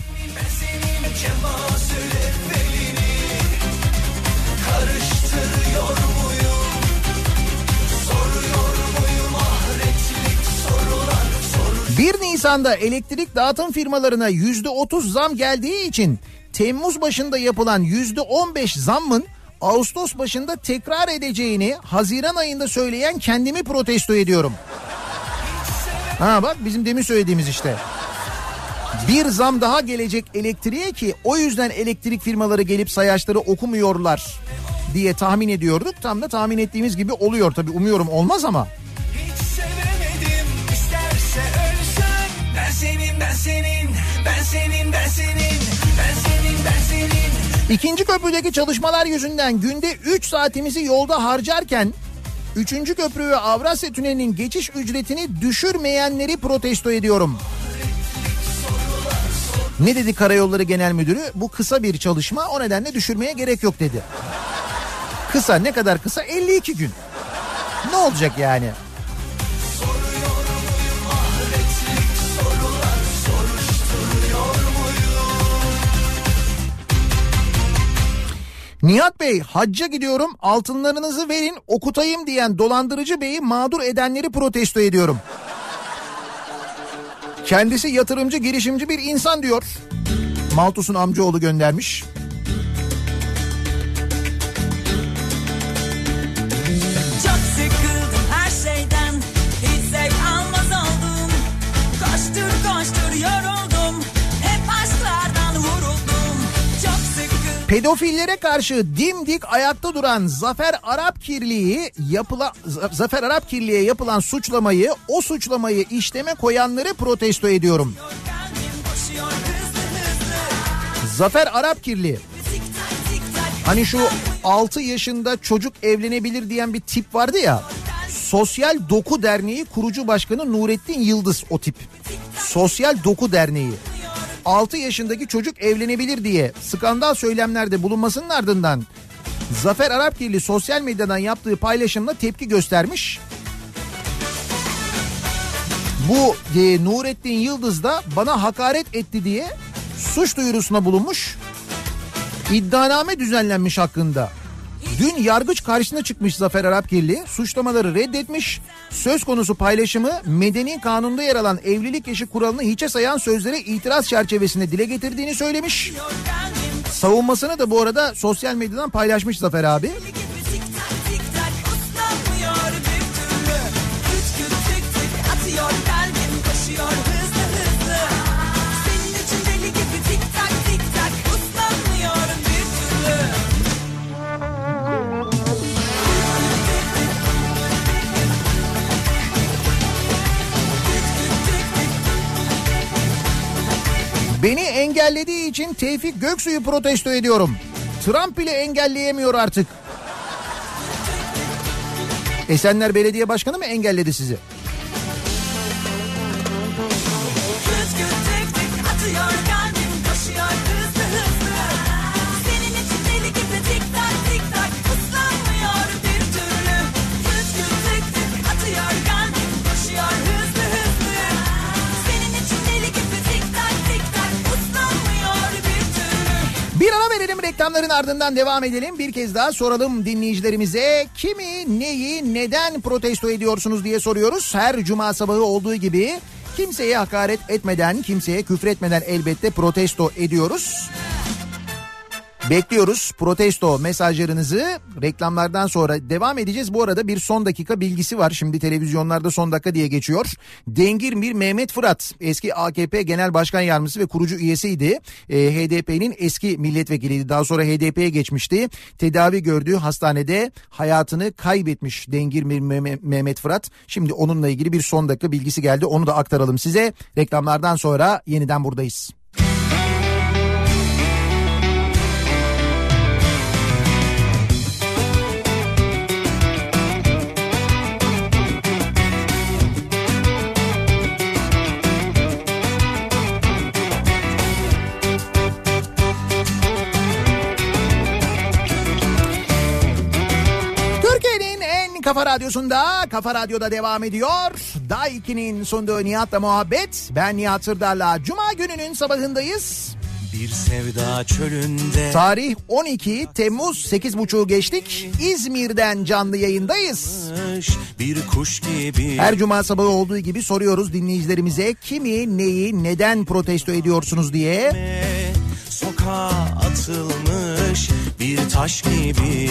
1 Nisan'da elektrik dağıtım firmalarına %30 zam geldiği için Temmuz başında yapılan %15 zammın Ağustos başında tekrar edeceğini Haziran ayında söyleyen kendimi protesto ediyorum. Ha bak bizim demin söylediğimiz işte. Bir zam daha gelecek elektriğe ki o yüzden elektrik firmaları gelip sayaçları okumuyorlar diye tahmin ediyorduk. Tam da tahmin ettiğimiz gibi oluyor tabii umuyorum olmaz ama. Ben senin ben senin ben senin ben senin ben senin ben senin İkinci köprüdeki çalışmalar yüzünden günde 3 saatimizi yolda harcarken 3. köprü ve Avrasya Tüneli'nin geçiş ücretini düşürmeyenleri protesto ediyorum. Ne dedi Karayolları Genel Müdürü? Bu kısa bir çalışma o nedenle düşürmeye gerek yok dedi. Kısa ne kadar kısa? 52 gün. Ne olacak yani? Nihat Bey hacca gidiyorum altınlarınızı verin okutayım diyen dolandırıcı beyi mağdur edenleri protesto ediyorum. Kendisi yatırımcı girişimci bir insan diyor. Maltus'un amcaoğlu göndermiş. Pedofillere karşı dimdik ayakta duran Zafer Arap Kirliği yapılan Zafer Arap Kirliğe yapılan suçlamayı o suçlamayı işleme koyanları protesto ediyorum. Zafer Arap Kirli hani şu 6 yaşında çocuk evlenebilir diyen bir tip vardı ya. Sosyal Doku Derneği kurucu başkanı Nurettin Yıldız o tip. Sosyal Doku Derneği. 6 yaşındaki çocuk evlenebilir diye skandal söylemlerde bulunmasının ardından Zafer Arapgirli sosyal medyadan yaptığı paylaşımla tepki göstermiş. Bu e, Nurettin Yıldız da bana hakaret etti diye suç duyurusuna bulunmuş. İddianame düzenlenmiş hakkında. Dün yargıç karşısına çıkmış Zafer Arapgirli. Suçlamaları reddetmiş. Söz konusu paylaşımı medeni kanunda yer alan evlilik yaşı kuralını hiçe sayan sözlere itiraz çerçevesinde dile getirdiğini söylemiş. Savunmasını da bu arada sosyal medyadan paylaşmış Zafer abi. Beni engellediği için Tevfik Göksu'yu protesto ediyorum. Trump bile engelleyemiyor artık. Esenler Belediye Başkanı mı engelledi sizi? Reklamların ardından devam edelim. Bir kez daha soralım dinleyicilerimize kimi, neyi, neden protesto ediyorsunuz diye soruyoruz. Her cuma sabahı olduğu gibi kimseye hakaret etmeden, kimseye küfretmeden elbette protesto ediyoruz. Bekliyoruz protesto mesajlarınızı reklamlardan sonra devam edeceğiz. Bu arada bir son dakika bilgisi var. Şimdi televizyonlarda son dakika diye geçiyor. Dengir bir Mehmet Fırat eski AKP Genel Başkan Yardımcısı ve kurucu üyesiydi. Ee, HDP'nin eski milletvekiliydi. Daha sonra HDP'ye geçmişti. Tedavi gördüğü hastanede hayatını kaybetmiş Dengir bir Mehmet- Mehmet Fırat. Şimdi onunla ilgili bir son dakika bilgisi geldi. Onu da aktaralım size. Reklamlardan sonra yeniden buradayız. Kafa radyosunda Kafa Radyo'da devam ediyor. Daiki'nin sunduğu Nihat'la muhabbet. Ben Nihat Sırdar'la Cuma gününün sabahındayız. Bir sevda çölünde Tarih 12 Temmuz 8.30'u geçtik. İzmir'den canlı yayındayız. bir kuş gibi Her cuma sabahı olduğu gibi soruyoruz dinleyicilerimize kimi, neyi, neden protesto ediyorsunuz diye. sokağa atılmış bir taş gibi.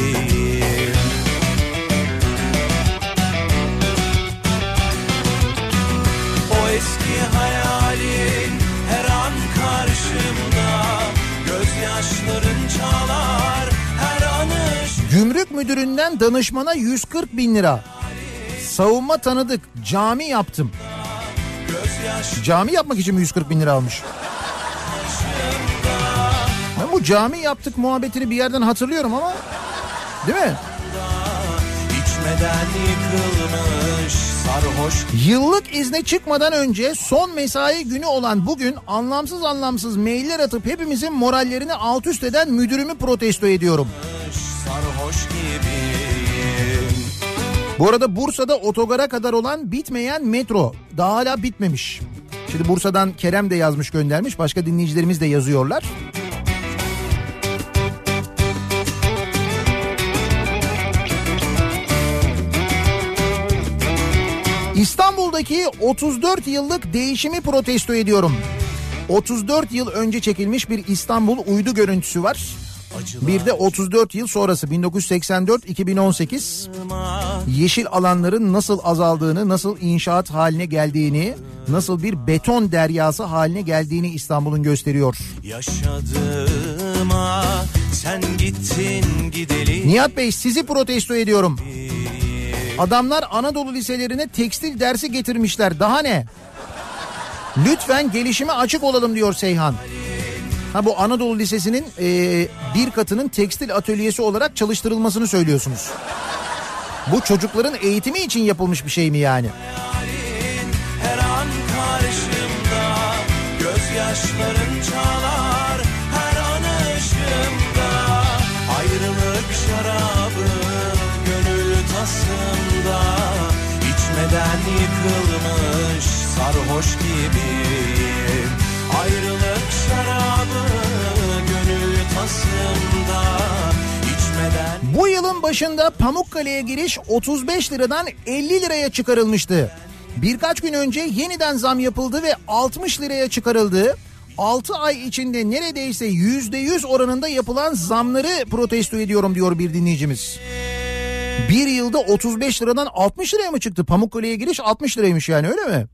Gümrük müdüründen danışmana 140 bin lira. Savunma tanıdık cami yaptım. Cami yapmak için mi 140 bin lira almış? Ben bu cami yaptık muhabbetini bir yerden hatırlıyorum ama değil mi? içmeden yıkılmış Yıllık izne çıkmadan önce son mesai günü olan bugün anlamsız anlamsız mailler atıp hepimizin morallerini alt üst eden müdürümü protesto ediyorum. Bu arada Bursa'da otogara kadar olan bitmeyen metro daha hala bitmemiş. Şimdi Bursa'dan Kerem de yazmış göndermiş başka dinleyicilerimiz de yazıyorlar. İstanbul'daki 34 yıllık değişimi protesto ediyorum. 34 yıl önce çekilmiş bir İstanbul uydu görüntüsü var. Bir de 34 yıl sonrası 1984-2018 yeşil alanların nasıl azaldığını, nasıl inşaat haline geldiğini, nasıl bir beton deryası haline geldiğini İstanbul'un gösteriyor. Yaşadığıma sen gittin gideli Nihat Bey sizi protesto ediyorum. Adamlar Anadolu liselerine tekstil dersi getirmişler. Daha ne? Lütfen gelişime açık olalım diyor Seyhan. Ha bu Anadolu Lisesi'nin e, bir katının tekstil atölyesi olarak çalıştırılmasını söylüyorsunuz. Bu çocukların eğitimi için yapılmış bir şey mi yani? her an karşımda içmeden yıkılmış sarhoş gibiyim ayrılık şarabı gönül tasımda Bu yılın başında Pamukkale'ye giriş 35 liradan 50 liraya çıkarılmıştı. Birkaç gün önce yeniden zam yapıldı ve 60 liraya çıkarıldı. 6 ay içinde neredeyse %100 oranında yapılan zamları protesto ediyorum diyor bir dinleyicimiz. Bir yılda 35 liradan 60 liraya mı çıktı? Pamukkale'ye giriş 60 liraymış yani öyle mi?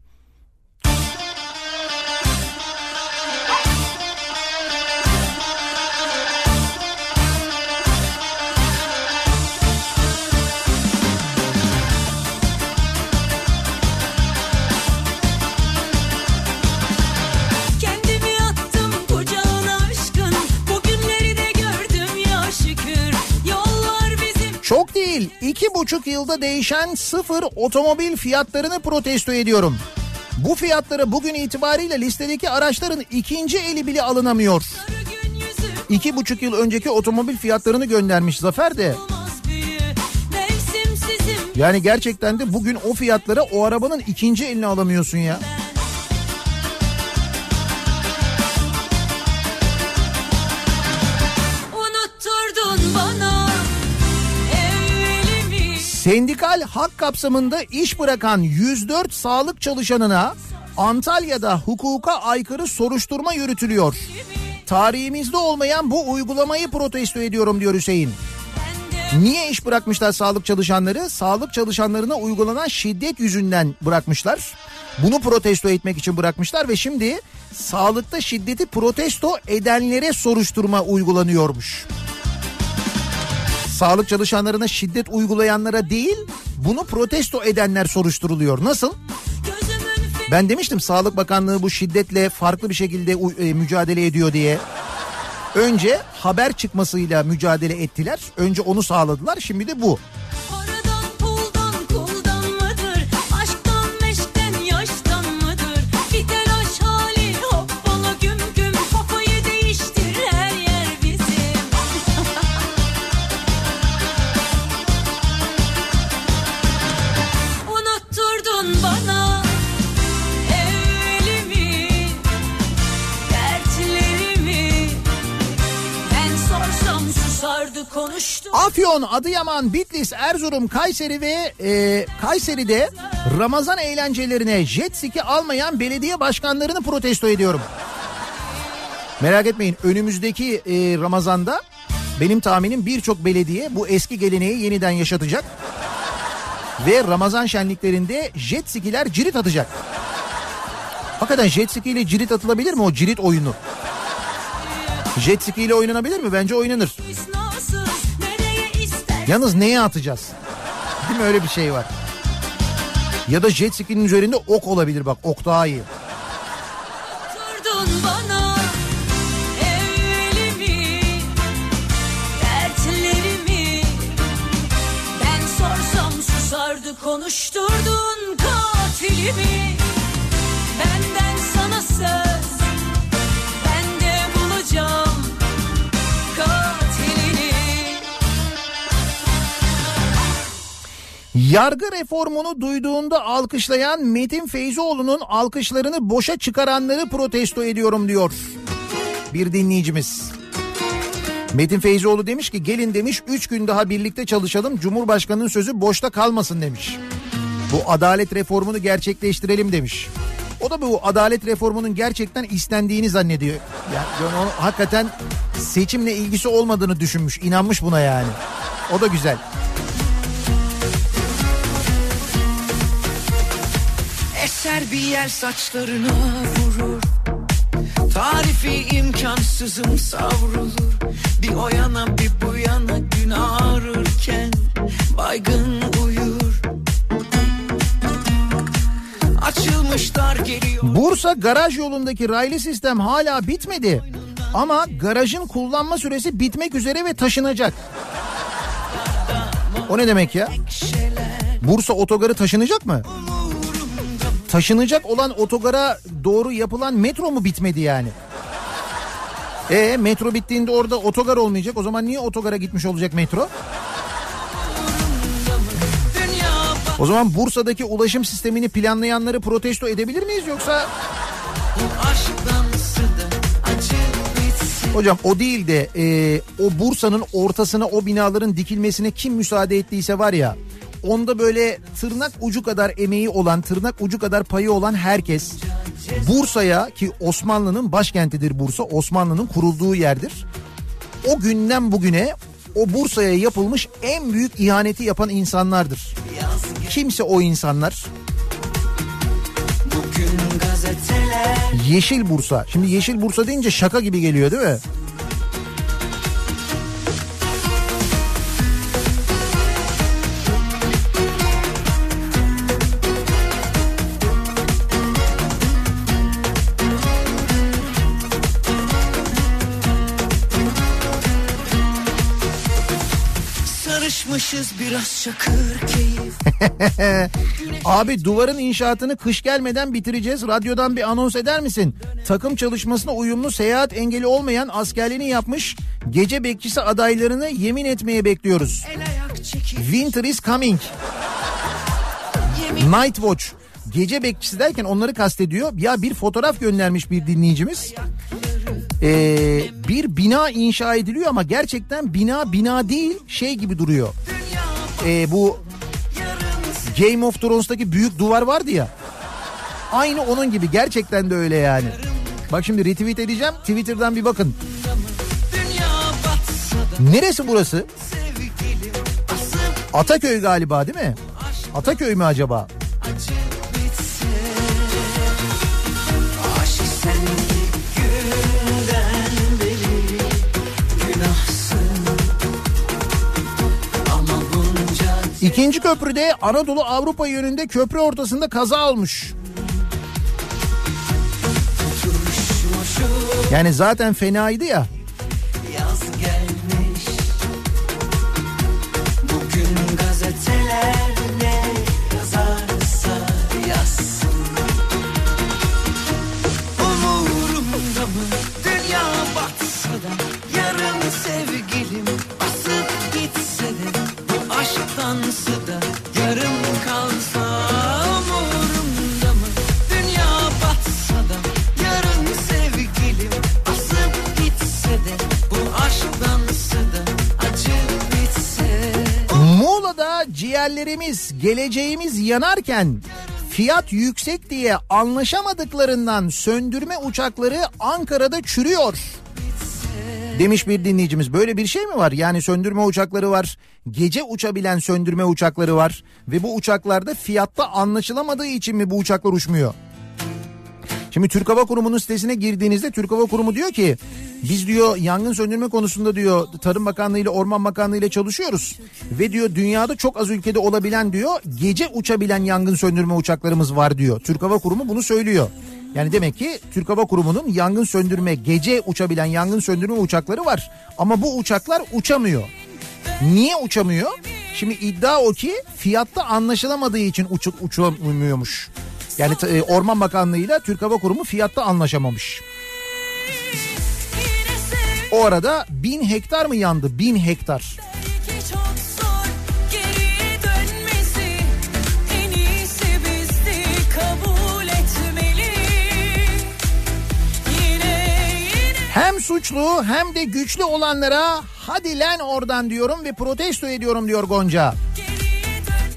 İki buçuk yılda değişen sıfır otomobil fiyatlarını protesto ediyorum. Bu fiyatlara bugün itibariyle listedeki araçların ikinci eli bile alınamıyor. İki buçuk yıl önceki otomobil fiyatlarını göndermiş Zafer de. Yani gerçekten de bugün o fiyatlara o arabanın ikinci elini alamıyorsun ya. Unutturdun Sendikal hak kapsamında iş bırakan 104 sağlık çalışanına Antalya'da hukuka aykırı soruşturma yürütülüyor. Tarihimizde olmayan bu uygulamayı protesto ediyorum diyor Hüseyin. Niye iş bırakmışlar sağlık çalışanları? Sağlık çalışanlarına uygulanan şiddet yüzünden bırakmışlar. Bunu protesto etmek için bırakmışlar ve şimdi sağlıkta şiddeti protesto edenlere soruşturma uygulanıyormuş. Sağlık çalışanlarına şiddet uygulayanlara değil, bunu protesto edenler soruşturuluyor. Nasıl? Ben demiştim Sağlık Bakanlığı bu şiddetle farklı bir şekilde e, mücadele ediyor diye. Önce haber çıkmasıyla mücadele ettiler. Önce onu sağladılar. Şimdi de bu. Afyon, Adıyaman, Bitlis, Erzurum, Kayseri ve e, Kayseri'de Ramazan eğlencelerine jet ski almayan belediye başkanlarını protesto ediyorum. Merak etmeyin önümüzdeki e, Ramazan'da benim tahminim birçok belediye bu eski geleneği yeniden yaşatacak. Ve Ramazan şenliklerinde jet skiler cirit atacak. Hakikaten jet ski ile cirit atılabilir mi o cirit oyunu? Jet ski ile oynanabilir mi? Bence oynanır. Yalnız neye atacağız? Değil mi öyle bir şey var. Ya da jet ski'nin üzerinde ok olabilir bak ok daha iyi. Konuşturdun katilimi Benden sana söz Yargı reformunu duyduğunda alkışlayan Metin Feyzoğlu'nun alkışlarını boşa çıkaranları protesto ediyorum diyor. Bir dinleyicimiz. Metin Feyzoğlu demiş ki gelin demiş 3 gün daha birlikte çalışalım Cumhurbaşkanı'nın sözü boşta kalmasın demiş. Bu adalet reformunu gerçekleştirelim demiş. O da bu adalet reformunun gerçekten istendiğini zannediyor. Yani onu hakikaten seçimle ilgisi olmadığını düşünmüş, inanmış buna yani. O da güzel. Eser bir yer saçlarına vurur Tarifi imkansızım savrulur Bir o yana bir bu yana gün ağrırken Baygın uyur Açılmış dar geliyor Bursa garaj yolundaki raylı sistem hala bitmedi. Ama garajın kullanma süresi bitmek üzere ve taşınacak. O ne demek ya? Bursa otogarı taşınacak mı? Taşınacak olan otogara doğru yapılan metro mu bitmedi yani? E metro bittiğinde orada otogar olmayacak. O zaman niye otogara gitmiş olacak metro? O zaman Bursa'daki ulaşım sistemini planlayanları protesto edebilir miyiz yoksa Hocam o değil de e, o Bursa'nın ortasına o binaların dikilmesine kim müsaade ettiyse var ya onda böyle tırnak ucu kadar emeği olan tırnak ucu kadar payı olan herkes Bursa'ya ki Osmanlı'nın başkentidir Bursa Osmanlı'nın kurulduğu yerdir. O günden bugüne o Bursa'ya yapılmış en büyük ihaneti yapan insanlardır. Kimse o insanlar Yeşil Bursa. Şimdi Yeşil Bursa deyince şaka gibi geliyor değil mi? Sarışmışız biraz şakır keyif Abi duvarın inşaatını kış gelmeden bitireceğiz. Radyodan bir anons eder misin? Takım çalışmasına uyumlu seyahat engeli olmayan askerliğini yapmış gece bekçisi adaylarını yemin etmeye bekliyoruz. Winter is coming. Night Watch. Gece bekçisi derken onları kastediyor. Ya bir fotoğraf göndermiş bir dinleyicimiz. Ee, bir bina inşa ediliyor ama gerçekten bina bina değil şey gibi duruyor. Ee, bu Game of Thrones'taki büyük duvar vardı ya. Aynı onun gibi gerçekten de öyle yani. Bak şimdi retweet edeceğim. Twitter'dan bir bakın. Neresi burası? Ataköy galiba değil mi? Ataköy mü acaba? acı İkinci köprüde Anadolu Avrupa yönünde köprü ortasında kaza olmuş. Yani zaten fenaydı ya. Muğla'da ciğerlerimiz, geleceğimiz yanarken fiyat yüksek diye anlaşamadıklarından söndürme uçakları Ankara'da çürüyor. Demiş bir dinleyicimiz böyle bir şey mi var? Yani söndürme uçakları var, gece uçabilen söndürme uçakları var ve bu uçaklarda fiyatta anlaşılamadığı için mi bu uçaklar uçmuyor? Şimdi Türk Hava Kurumu'nun sitesine girdiğinizde Türk Hava Kurumu diyor ki biz diyor yangın söndürme konusunda diyor Tarım Bakanlığı ile Orman Bakanlığı ile çalışıyoruz. Ve diyor dünyada çok az ülkede olabilen diyor gece uçabilen yangın söndürme uçaklarımız var diyor. Türk Hava Kurumu bunu söylüyor. Yani demek ki Türk Hava Kurumu'nun yangın söndürme gece uçabilen yangın söndürme uçakları var. Ama bu uçaklar uçamıyor. Niye uçamıyor? Şimdi iddia o ki fiyatta anlaşılamadığı için uçup uçamıyormuş. Yani e, Orman Bakanlığı ile Türk Hava Kurumu fiyatta anlaşamamış. O arada bin hektar mı yandı? Bin hektar. Hem suçlu hem de güçlü olanlara hadi lan oradan diyorum ve protesto ediyorum diyor Gonca.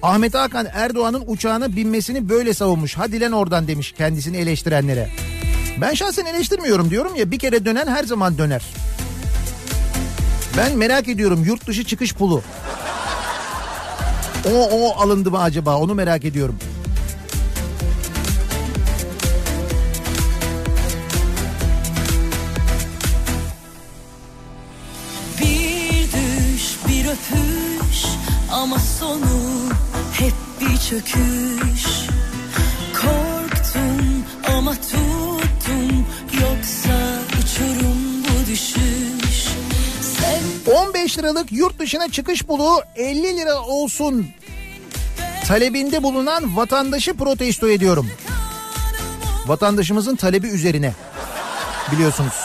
Ahmet Hakan Erdoğan'ın uçağına binmesini böyle savunmuş. Hadi lan oradan demiş kendisini eleştirenlere. Ben şahsen eleştirmiyorum diyorum ya bir kere dönen her zaman döner. Ben merak ediyorum yurt dışı çıkış pulu. O o alındı mı acaba onu merak ediyorum. Çöküş Korktum ama tuttum yoksa uçurum bu düşüş Sen 15 liralık yurt dışına çıkış pulu 50 lira olsun talebinde bulunan vatandaşı protesto ediyorum. Vatandaşımızın talebi üzerine biliyorsunuz.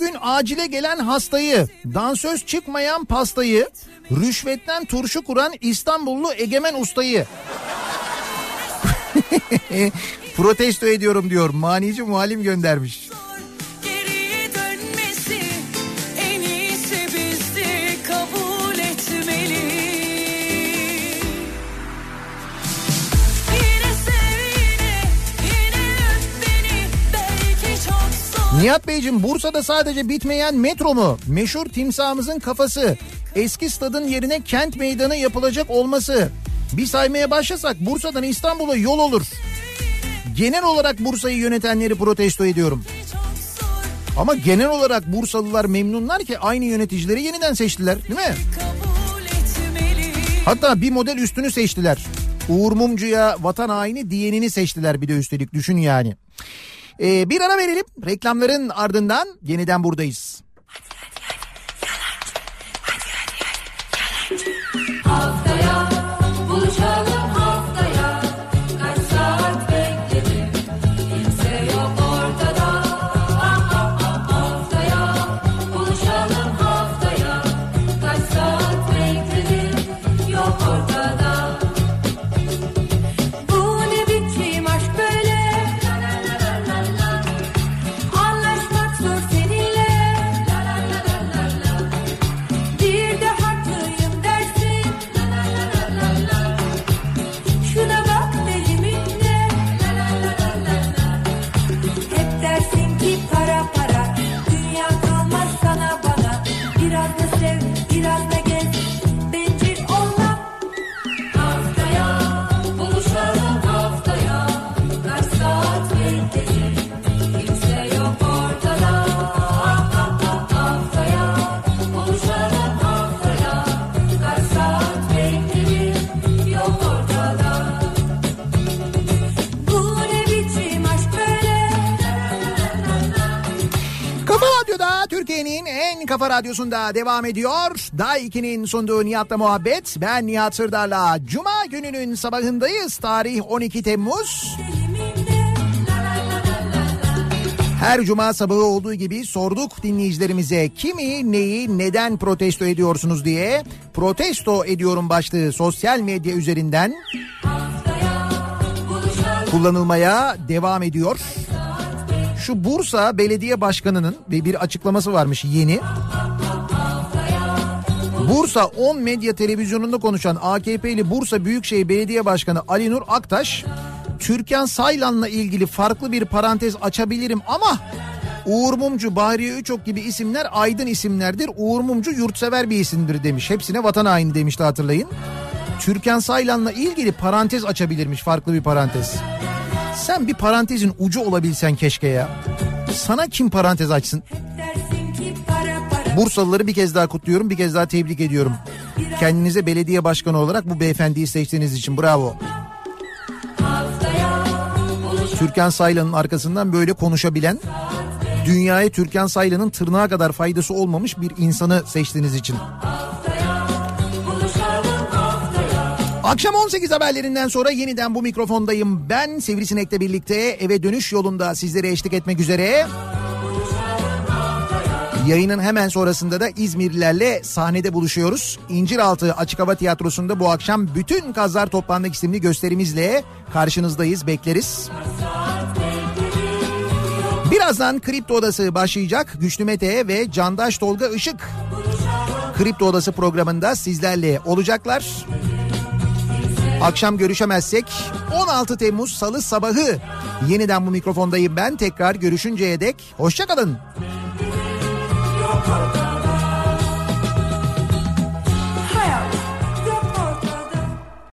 Gün acile gelen hastayı, dansöz çıkmayan pastayı, rüşvetten turşu kuran İstanbullu egemen ustayı. Protesto ediyorum diyor. Manici muhalim göndermiş. Nihat Beyciğim Bursa'da sadece bitmeyen metro mu? Meşhur timsahımızın kafası. Eski stadın yerine kent meydanı yapılacak olması. Bir saymaya başlasak Bursa'dan İstanbul'a yol olur. Genel olarak Bursa'yı yönetenleri protesto ediyorum. Ama genel olarak Bursalılar memnunlar ki aynı yöneticileri yeniden seçtiler değil mi? Hatta bir model üstünü seçtiler. Uğur Mumcu'ya vatan haini diyenini seçtiler bir de üstelik düşün yani. Ee, bir ara verelim. Reklamların ardından yeniden buradayız. Radyosunda devam ediyor. Day 2'nin sunduğu Nihat'la muhabbet. Ben Nihat Sırdar'la Cuma gününün sabahındayız. Tarih 12 Temmuz. Her cuma sabahı olduğu gibi sorduk dinleyicilerimize kimi neyi neden protesto ediyorsunuz diye. Protesto ediyorum başlığı sosyal medya üzerinden kullanılmaya devam ediyor. Şu Bursa Belediye Başkanı'nın bir açıklaması varmış yeni. Bursa 10 Medya Televizyonu'nda konuşan AKP'li Bursa Büyükşehir Belediye Başkanı Ali Nur Aktaş, Türkan Saylan'la ilgili farklı bir parantez açabilirim ama Uğur Mumcu, Bahriye Üçok gibi isimler aydın isimlerdir. Uğur Mumcu yurtsever bir isimdir demiş. Hepsine vatan haini demişti hatırlayın. Türkan Saylan'la ilgili parantez açabilirmiş farklı bir parantez. Sen bir parantezin ucu olabilsen keşke ya. Sana kim parantez açsın? para Bursalıları bir kez daha kutluyorum, bir kez daha tebrik ediyorum. Kendinize belediye başkanı olarak bu beyefendiyi seçtiğiniz için bravo. Türkan Saylan'ın arkasından böyle konuşabilen, dünyaya Türkan Saylan'ın tırnağa kadar faydası olmamış bir insanı seçtiğiniz için. Akşam 18 haberlerinden sonra yeniden bu mikrofondayım. Ben Sivrisinek'le birlikte eve dönüş yolunda sizlere eşlik etmek üzere. Yayının hemen sonrasında da İzmirlilerle sahnede buluşuyoruz. İnciraltı Açık Hava Tiyatrosu'nda bu akşam bütün Kazlar Toplandık isimli gösterimizle karşınızdayız bekleriz. Birazdan Kripto Odası başlayacak. Güçlü Mete ve Candaş Tolga Işık Kripto Odası programında sizlerle olacaklar. Akşam görüşemezsek 16 Temmuz Salı sabahı yeniden bu mikrofondayım ben. Tekrar görüşünceye dek hoşçakalın. Yok ortada